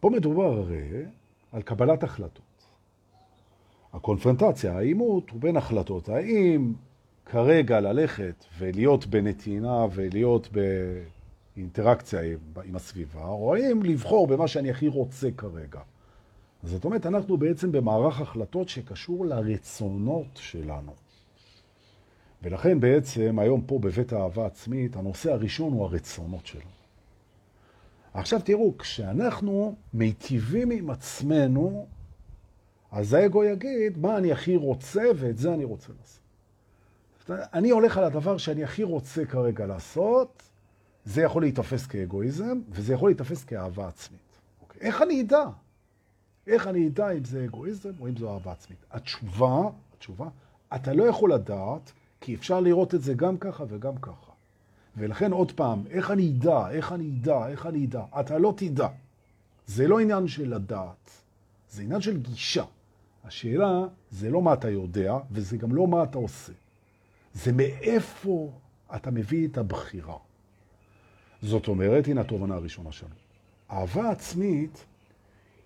פה מדובר הרי על קבלת החלטות. הקונפרנטציה, העימות הוא בין החלטות. האם כרגע ללכת ולהיות בנתינה ולהיות באינטראקציה עם הסביבה, או האם לבחור במה שאני הכי רוצה כרגע. זאת אומרת, אנחנו בעצם במערך החלטות שקשור לרצונות שלנו. ולכן בעצם היום פה בבית האהבה עצמית, הנושא הראשון הוא הרצונות שלנו. עכשיו תראו, כשאנחנו מיטיבים עם עצמנו, אז האגו יגיד, מה אני הכי רוצה, ואת זה אני רוצה לעשות. אני הולך על הדבר שאני הכי רוצה כרגע לעשות, זה יכול להתאפס כאגואיזם, וזה יכול להתאפס כאהבה עצמית. אוקיי? איך אני אדע? איך אני אדע אם זה אגואיזם או אם זו אהבה עצמית? התשובה, התשובה, אתה לא יכול לדעת, כי אפשר לראות את זה גם ככה וגם ככה. ולכן עוד פעם, איך אני אדע, איך אני אדע, איך אני אדע? אתה לא תדע. זה לא עניין של לדעת, זה עניין של גישה. השאלה זה לא מה אתה יודע, וזה גם לא מה אתה עושה. זה מאיפה אתה מביא את הבחירה. זאת אומרת, הנה התובנה הראשונה שלנו. אהבה עצמית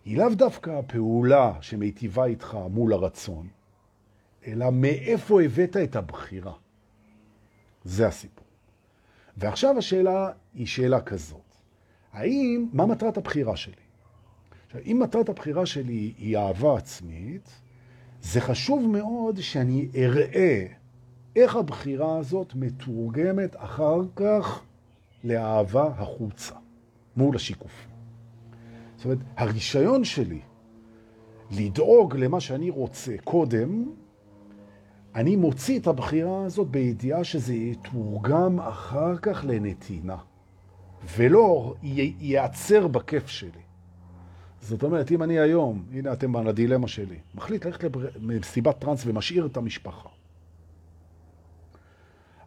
היא לאו דווקא הפעולה שמיטיבה איתך מול הרצון, אלא מאיפה הבאת את הבחירה. זה הסיפור. ועכשיו השאלה היא שאלה כזאת. האם, מה מטרת הבחירה שלי? עכשיו, אם מטרת הבחירה שלי היא אהבה עצמית, זה חשוב מאוד שאני אראה איך הבחירה הזאת מתורגמת אחר כך לאהבה החוצה, מול השיקוף. זאת אומרת, הרישיון שלי לדאוג למה שאני רוצה קודם, אני מוציא את הבחירה הזאת בידיעה שזה יתורגם אחר כך לנתינה, ולא ייעצר בכיף שלי. זאת אומרת, אם אני היום, הנה אתם בדילמה שלי, מחליט ללכת למסיבת טרנס ומשאיר את המשפחה.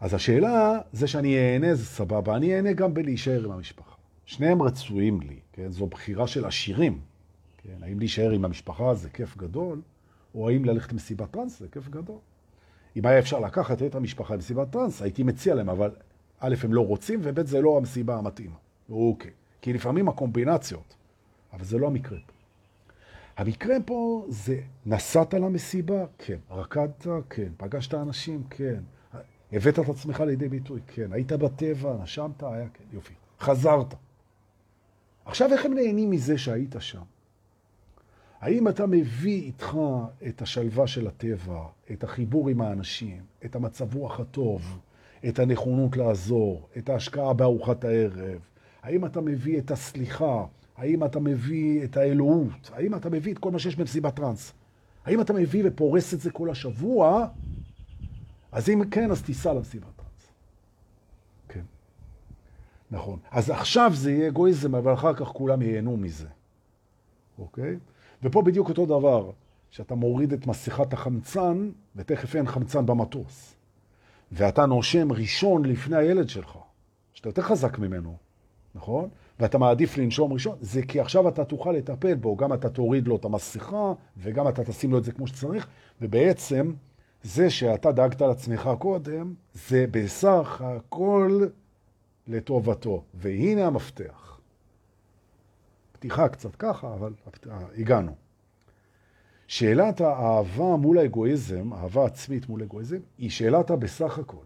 אז השאלה זה שאני אהנה, זה סבבה, אני אהנה גם בלהישאר עם המשפחה. שניהם רצויים לי, כן? זו בחירה של עשירים. כן? האם להישאר עם המשפחה זה כיף גדול, או האם ללכת למסיבת טרנס זה כיף גדול. אם היה אפשר לקחת את המשפחה למסיבת טרנס, הייתי מציע להם, אבל א', הם לא רוצים, וב', זה לא המסיבה המתאימה. אוקיי. כי לפעמים הקומבינציות, אבל זה לא המקרה פה. המקרה פה זה נסעת למסיבה? כן. רקדת? כן. פגשת אנשים? כן. הבאת את עצמך לידי ביטוי? כן. היית בטבע? נשמת? היה כן. יופי. חזרת. עכשיו, איך הם נהנים מזה שהיית שם? האם אתה מביא איתך את השלווה של הטבע, את החיבור עם האנשים, את המצב רוח הטוב, את הנכונות לעזור, את ההשקעה בארוחת הערב? האם אתה מביא את הסליחה? האם אתה מביא את האלוהות? האם אתה מביא את כל מה שיש במסיבת טרנס? האם אתה מביא ופורס את זה כל השבוע? אז אם כן, אז תיסע למסיבת. נכון. אז עכשיו זה יהיה אגואיזם, אבל אחר כך כולם ייהנו מזה. אוקיי? ופה בדיוק אותו דבר, שאתה מוריד את מסכת החמצן, ותכף אין חמצן במטוס. ואתה נושם ראשון לפני הילד שלך, שאתה יותר חזק ממנו, נכון? ואתה מעדיף לנשום ראשון, זה כי עכשיו אתה תוכל לטפל בו, גם אתה תוריד לו את המסכה, וגם אתה תשים לו את זה כמו שצריך, ובעצם זה שאתה דאגת לעצמך קודם, זה בסך הכל לטובתו. והנה המפתח. פתיחה קצת ככה, אבל הגענו. שאלת האהבה מול האגואיזם, אהבה עצמית מול אגואיזם, היא שאלת בסך הכל.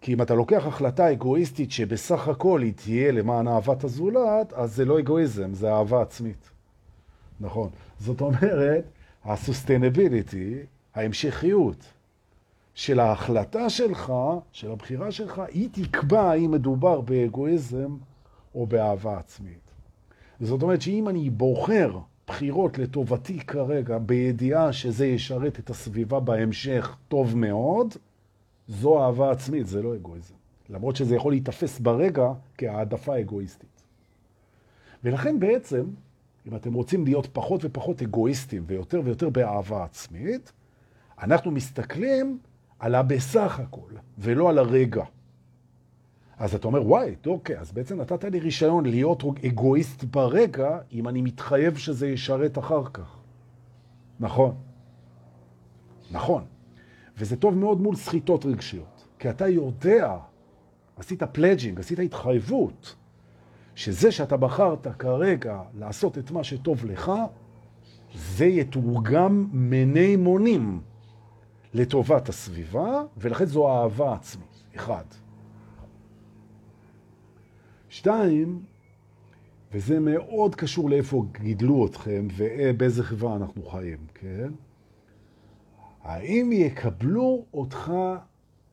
כי אם אתה לוקח החלטה אגואיסטית שבסך הכל היא תהיה למען אהבת הזולת, אז זה לא אגואיזם, זה אהבה עצמית. נכון. זאת אומרת, הסוסטיינביליטי, ההמשכיות של ההחלטה שלך, של הבחירה שלך, היא תקבע האם מדובר באגואיזם או באהבה עצמית. זאת אומרת שאם אני בוחר בחירות לטובתי כרגע, בידיעה שזה ישרת את הסביבה בהמשך טוב מאוד, זו אהבה עצמית, זה לא אגואיזם. למרות שזה יכול להתאפס ברגע כהעדפה אגואיסטית. ולכן בעצם, אם אתם רוצים להיות פחות ופחות אגואיסטים ויותר ויותר באהבה עצמית, אנחנו מסתכלים על הבסך הכל, ולא על הרגע. אז אתה אומר, וואי, אוקיי, אז בעצם נתת לי רישיון להיות אגואיסט ברגע, אם אני מתחייב שזה ישרת אחר כך. נכון. נכון. וזה טוב מאוד מול סחיטות רגשיות. כי אתה יודע, עשית pledging, עשית התחייבות, שזה שאתה בחרת כרגע לעשות את מה שטוב לך, זה יתורגם מני מונים לטובת הסביבה, ולכן זו אהבה עצמית, אחד. שתיים, וזה מאוד קשור לאיפה גידלו אתכם ובאיזה חברה אנחנו חיים, כן? האם יקבלו אותך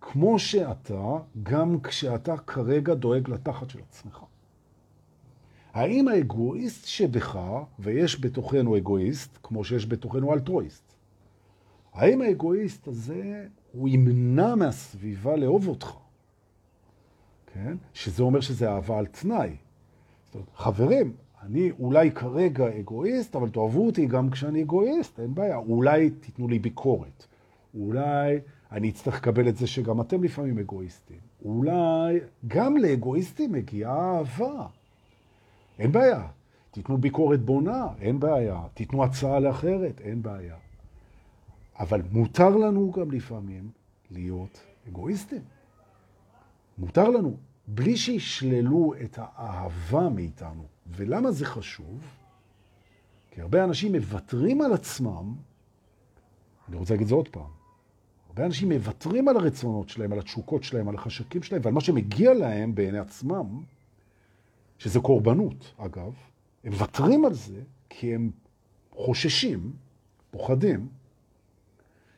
כמו שאתה, גם כשאתה כרגע דואג לתחת של עצמך? האם האגואיסט שבך, ויש בתוכנו אגואיסט, כמו שיש בתוכנו אלטרואיסט, האם האגואיסט הזה, הוא ימנע מהסביבה לאהוב אותך? כן? שזה אומר שזה אהבה על תנאי. זאת אומרת, חברים, אני אולי כרגע אגואיסט, אבל תאהבו אותי גם כשאני אגואיסט, אין בעיה. אולי תיתנו לי ביקורת. אולי אני אצטרך לקבל את זה שגם אתם לפעמים אגואיסטים. אולי גם לאגואיסטים מגיעה אהבה. אין בעיה. תיתנו ביקורת בונה, אין בעיה. תיתנו הצעה לאחרת, אין בעיה. אבל מותר לנו גם לפעמים להיות אגואיסטים. מותר לנו, בלי שישללו את האהבה מאיתנו. ולמה זה חשוב? כי הרבה אנשים מוותרים על עצמם, אני רוצה להגיד זה עוד פעם, הרבה אנשים מוותרים על הרצונות שלהם, על התשוקות שלהם, על החשקים שלהם, ועל מה שמגיע להם בעיני עצמם, שזה קורבנות, אגב, הם מוותרים על זה כי הם חוששים, פוחדים,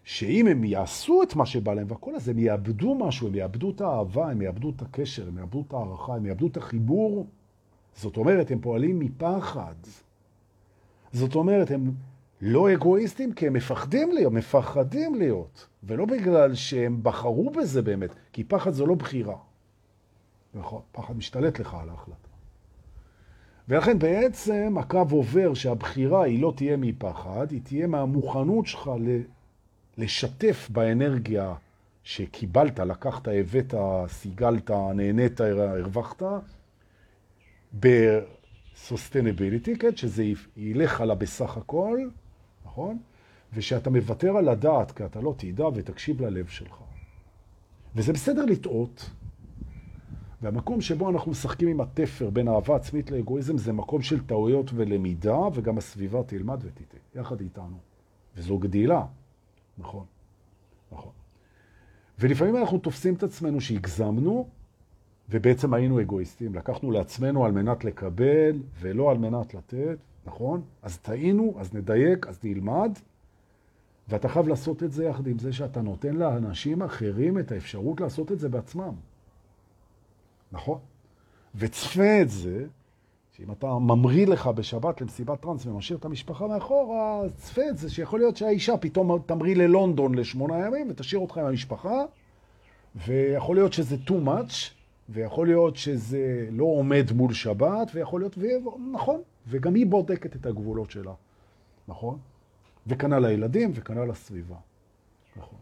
שאם הם יעשו את מה שבא להם והכל הזה, הם יאבדו משהו, הם יאבדו את האהבה, הם יאבדו את הקשר, הם יאבדו את הערכה, הם יאבדו את החיבור. זאת אומרת, הם פועלים מפחד. זאת אומרת, הם לא אגואיסטים כי הם מפחדים להיות, מפחדים להיות, ולא בגלל שהם בחרו בזה באמת, כי פחד זו לא בחירה. נכון, פחד משתלט לך על ההחלטה. ולכן בעצם הקו עובר שהבחירה היא לא תהיה מפחד, היא תהיה מהמוכנות שלך לשתף באנרגיה שקיבלת, לקחת, הבאת, סיגלת, נהנית, הרווחת, ב-sustainability, כן? שזה ילך על הבסך הכל, נכון? ושאתה מוותר על הדעת, כי אתה לא תדע ותקשיב ללב שלך. וזה בסדר לטעות, והמקום שבו אנחנו משחקים עם התפר בין אהבה עצמית לאגואיזם זה מקום של טעויות ולמידה, וגם הסביבה תלמד ותיתה, יחד איתנו. וזו גדילה. נכון, נכון. ולפעמים אנחנו תופסים את עצמנו שהגזמנו, ובעצם היינו אגואיסטים. לקחנו לעצמנו על מנת לקבל ולא על מנת לתת, נכון? אז טעינו, אז נדייק, אז נלמד, ואתה חייב לעשות את זה יחד עם זה שאתה נותן לאנשים אחרים את האפשרות לעשות את זה בעצמם. נכון? וצפה את זה שאם אתה ממריא לך בשבת למסיבת טרנס ומשאיר את המשפחה מאחורה, אז צפה את זה שיכול להיות שהאישה פתאום תמריא ללונדון לשמונה ימים ותשאיר אותך עם המשפחה, ויכול להיות שזה too much, ויכול להיות שזה לא עומד מול שבת, ויכול להיות. נכון, וגם היא בודקת את הגבולות שלה, נכון? וכנ"ל לילדים וכנ"ל לסביבה, נכון.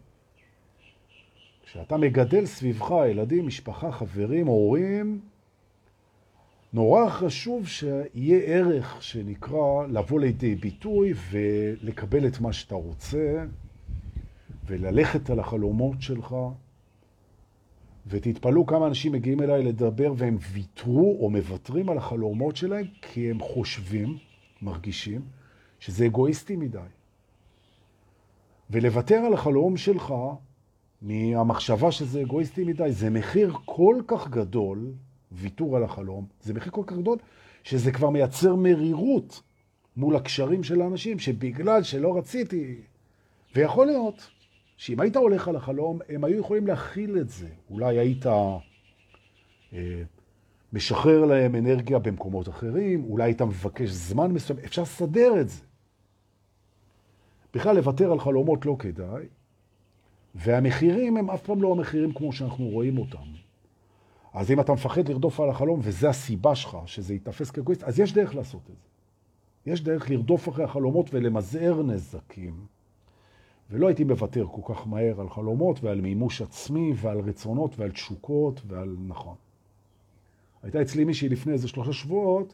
כשאתה מגדל סביבך ילדים, משפחה, חברים, הורים, נורא חשוב שיהיה ערך שנקרא לבוא לידי ביטוי ולקבל את מה שאתה רוצה וללכת על החלומות שלך. ותתפלאו כמה אנשים מגיעים אליי לדבר והם ויתרו או מוותרים על החלומות שלהם כי הם חושבים, מרגישים, שזה אגואיסטי מדי. ולוותר על החלום שלך מהמחשבה שזה אגואיסטי מדי, זה מחיר כל כך גדול, ויתור על החלום, זה מחיר כל כך גדול, שזה כבר מייצר מרירות מול הקשרים של האנשים, שבגלל שלא רציתי, ויכול להיות שאם היית הולך על החלום, הם היו יכולים להכיל את זה. אולי היית אה, משחרר להם אנרגיה במקומות אחרים, אולי היית מבקש זמן מסוים, אפשר לסדר את זה. בכלל, לוותר על חלומות לא כדאי, והמחירים הם אף פעם לא המחירים כמו שאנחנו רואים אותם. אז אם אתה מפחד לרדוף על החלום, וזה הסיבה שלך, שזה יתפס כאגואיסט, אז יש דרך לעשות את זה. יש דרך לרדוף אחרי החלומות ולמזער נזקים. ולא הייתי מוותר כל כך מהר על חלומות ועל מימוש עצמי ועל רצונות ועל תשוקות ועל נכון. הייתה אצלי מישהי לפני איזה שלושה שבועות,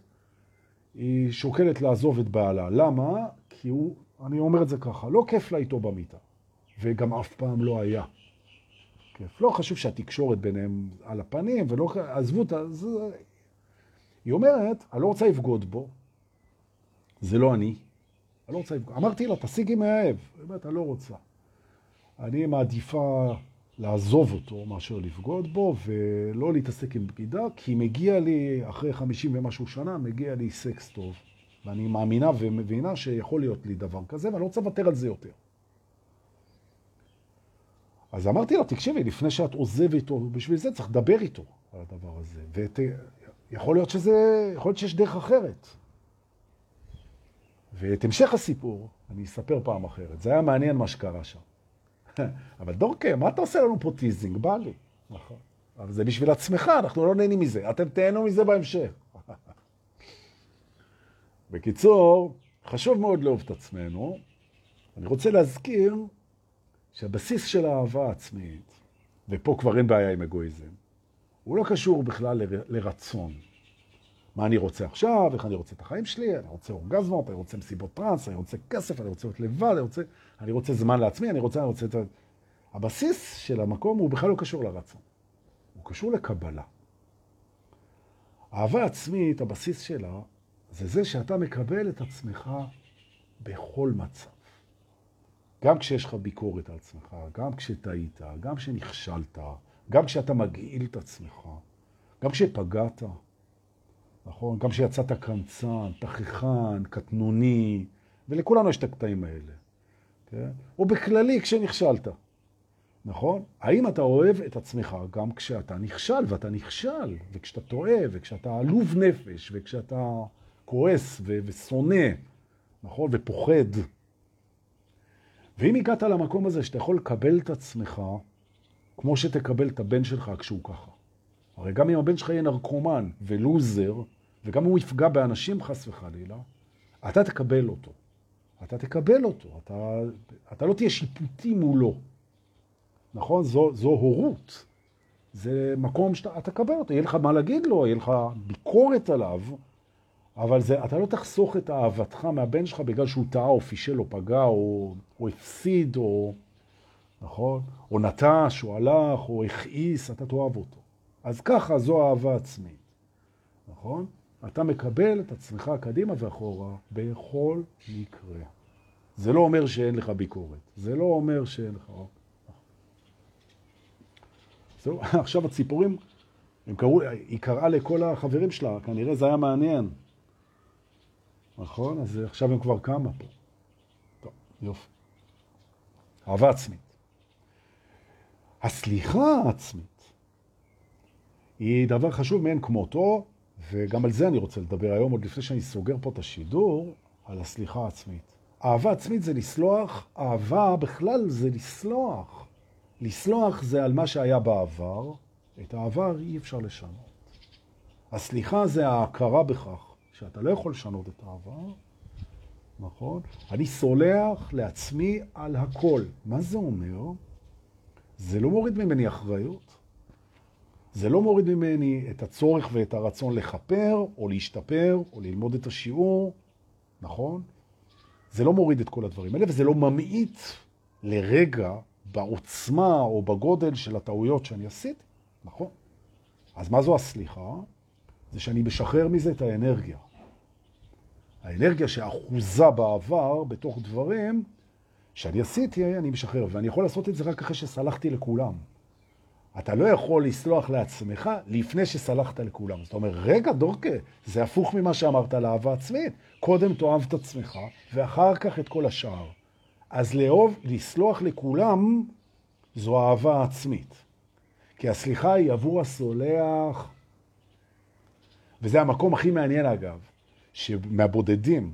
היא שוקלת לעזוב את בעלה. למה? כי הוא, אני אומר את זה ככה, לא כיף לה איתו במיטה. וגם אף פעם לא היה. כיף. לא חשוב שהתקשורת ביניהם על הפנים, ולא, עזבו את זה. היא אומרת, אני לא רוצה לבגוד בו, זה לא אני. אני לא רוצה לבגוד. אמרתי לה, תשיגי מהאב. היא אומרת, אני לא רוצה. אני מעדיפה לעזוב אותו מאשר לבגוד בו, ולא להתעסק עם בגידה, כי מגיע לי, אחרי 50 ומשהו שנה, מגיע לי סקס טוב. ואני מאמינה ומבינה שיכול להיות לי דבר כזה, ואני לא רוצה לוותר על זה יותר. אז אמרתי לו, תקשיבי, לפני שאת עוזבת איתו, בשביל זה צריך לדבר איתו על הדבר הזה. ויכול להיות שזה, יכול להיות שיש דרך אחרת. ואת המשך הסיפור אני אספר פעם אחרת. זה היה מעניין מה שקרה שם. אבל דורקה, מה אתה עושה לנו פה teasing? בא לי. נכון. אבל זה בשביל עצמך, אנחנו לא נהנים מזה. אתם תהנו מזה בהמשך. בקיצור, חשוב מאוד לאהוב את עצמנו. אני רוצה להזכיר שהבסיס של האהבה העצמית, ופה כבר אין בעיה עם אגואיזם, הוא לא קשור בכלל ל- לרצון. מה אני רוצה עכשיו, איך אני רוצה את החיים שלי, אני רוצה אורגזמות, אני רוצה מסיבות טרנס, אני רוצה כסף, אני רוצה להיות לבד, אני רוצה, אני רוצה זמן לעצמי, אני רוצה, אני רוצה את ה... הבסיס של המקום הוא בכלל לא קשור לרצון, הוא קשור לקבלה. אהבה עצמית, הבסיס שלה, זה זה שאתה מקבל את עצמך בכל מצב. גם כשיש לך ביקורת על עצמך, גם כשטעית, גם כשנכשלת, גם כשאתה מגעיל את עצמך, גם כשפגעת, נכון? גם כשיצאת קמצן, תככן, קטנוני, ולכולנו יש את הקטעים האלה, כן? או בכללי כשנכשלת, נכון? האם אתה אוהב את עצמך גם כשאתה נכשל, ואתה נכשל, וכשאתה טועה, וכשאתה עלוב נפש, וכשאתה כועס ושונא, נכון? ופוחד. ואם הגעת למקום הזה שאתה יכול לקבל את עצמך, כמו שתקבל את הבן שלך כשהוא ככה. הרי גם אם הבן שלך יהיה נרקומן ולוזר, וגם הוא יפגע באנשים חס וחלילה, אתה תקבל אותו. אתה תקבל אותו. אתה, אתה לא תהיה שיפוטי מולו. נכון? זו, זו הורות. זה מקום שאתה תקבל אותו. יהיה לך מה להגיד לו, יהיה לך ביקורת עליו, אבל זה, אתה לא תחסוך את אהבתך מהבן שלך בגלל שהוא טעה או פישל או פגע או, או הפסיד או, נכון? או נטש או הלך או הכעיס, אתה תאהב אותו. אז ככה זו אהבה עצמית, נכון? אתה מקבל את עצמך קדימה ואחורה בכל מקרה. זה לא אומר שאין לך ביקורת, זה לא אומר שאין לך... זהו, עכשיו הציפורים, הם קראו, היא קראה לכל החברים שלה, כנראה זה היה מעניין. נכון? אז עכשיו הם כבר כמה פה. טוב, יופי. אהבה עצמית. הסליחה העצמית היא דבר חשוב מאין כמותו, וגם על זה אני רוצה לדבר היום, עוד לפני שאני סוגר פה את השידור, על הסליחה העצמית. אהבה עצמית זה לסלוח, אהבה בכלל זה לסלוח. לסלוח זה על מה שהיה בעבר, את העבר אי אפשר לשנות. הסליחה זה ההכרה בכך שאתה לא יכול לשנות את העבר, נכון? אני סולח לעצמי על הכל. מה זה אומר? זה לא מוריד ממני אחריות, זה לא מוריד ממני את הצורך ואת הרצון לחפר, או להשתפר, או ללמוד את השיעור, נכון? זה לא מוריד את כל הדברים האלה, וזה לא ממעיט לרגע בעוצמה או בגודל של הטעויות שאני עשיתי, נכון? אז מה זו הסליחה? זה שאני משחרר מזה את האנרגיה. האנרגיה שאחוזה בעבר בתוך דברים שאני עשיתי, אני משחרר, ואני יכול לעשות את זה רק אחרי שסלחתי לכולם. אתה לא יכול לסלוח לעצמך לפני שסלחת לכולם. זאת אומרת, רגע, דורקה, זה הפוך ממה שאמרת על אהבה עצמית. קודם תאהב את עצמך, ואחר כך את כל השאר. אז לאהוב, לסלוח לכולם, זו אהבה עצמית. כי הסליחה היא עבור הסולח, וזה המקום הכי מעניין אגב. מהבודדים,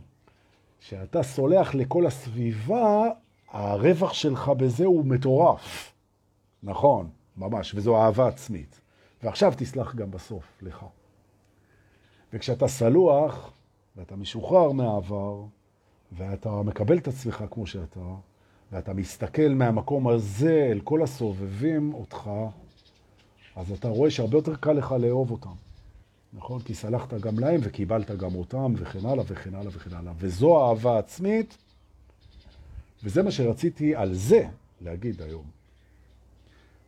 שאתה סולח לכל הסביבה, הרווח שלך בזה הוא מטורף. נכון, ממש, וזו אהבה עצמית. ועכשיו תסלח גם בסוף לך. וכשאתה סלוח, ואתה משוחרר מהעבר, ואתה מקבל את עצמך כמו שאתה, ואתה מסתכל מהמקום הזה אל כל הסובבים אותך, אז אתה רואה שהרבה יותר קל לך לאהוב אותם. נכון? כי סלחת גם להם וקיבלת גם אותם וכן הלאה וכן הלאה וכן הלאה. וזו אהבה עצמית, וזה מה שרציתי על זה להגיד היום.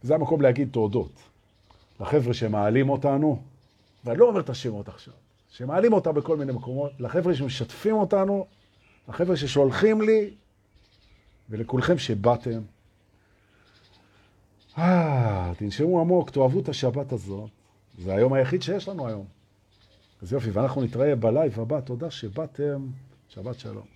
זה המקום להגיד תודות לחבר'ה שמעלים אותנו, ואני לא אומר את השמות עכשיו, שמעלים אותה בכל מיני מקומות, לחבר'ה שמשתפים אותנו, לחבר'ה ששולחים לי, ולכולכם שבאתם. אה, תנשמו עמוק, תאהבו את השבת הזאת. זה היום היחיד שיש לנו היום. אז יופי, ואנחנו נתראה בלייב הבא. תודה שבאתם. שבת שלום.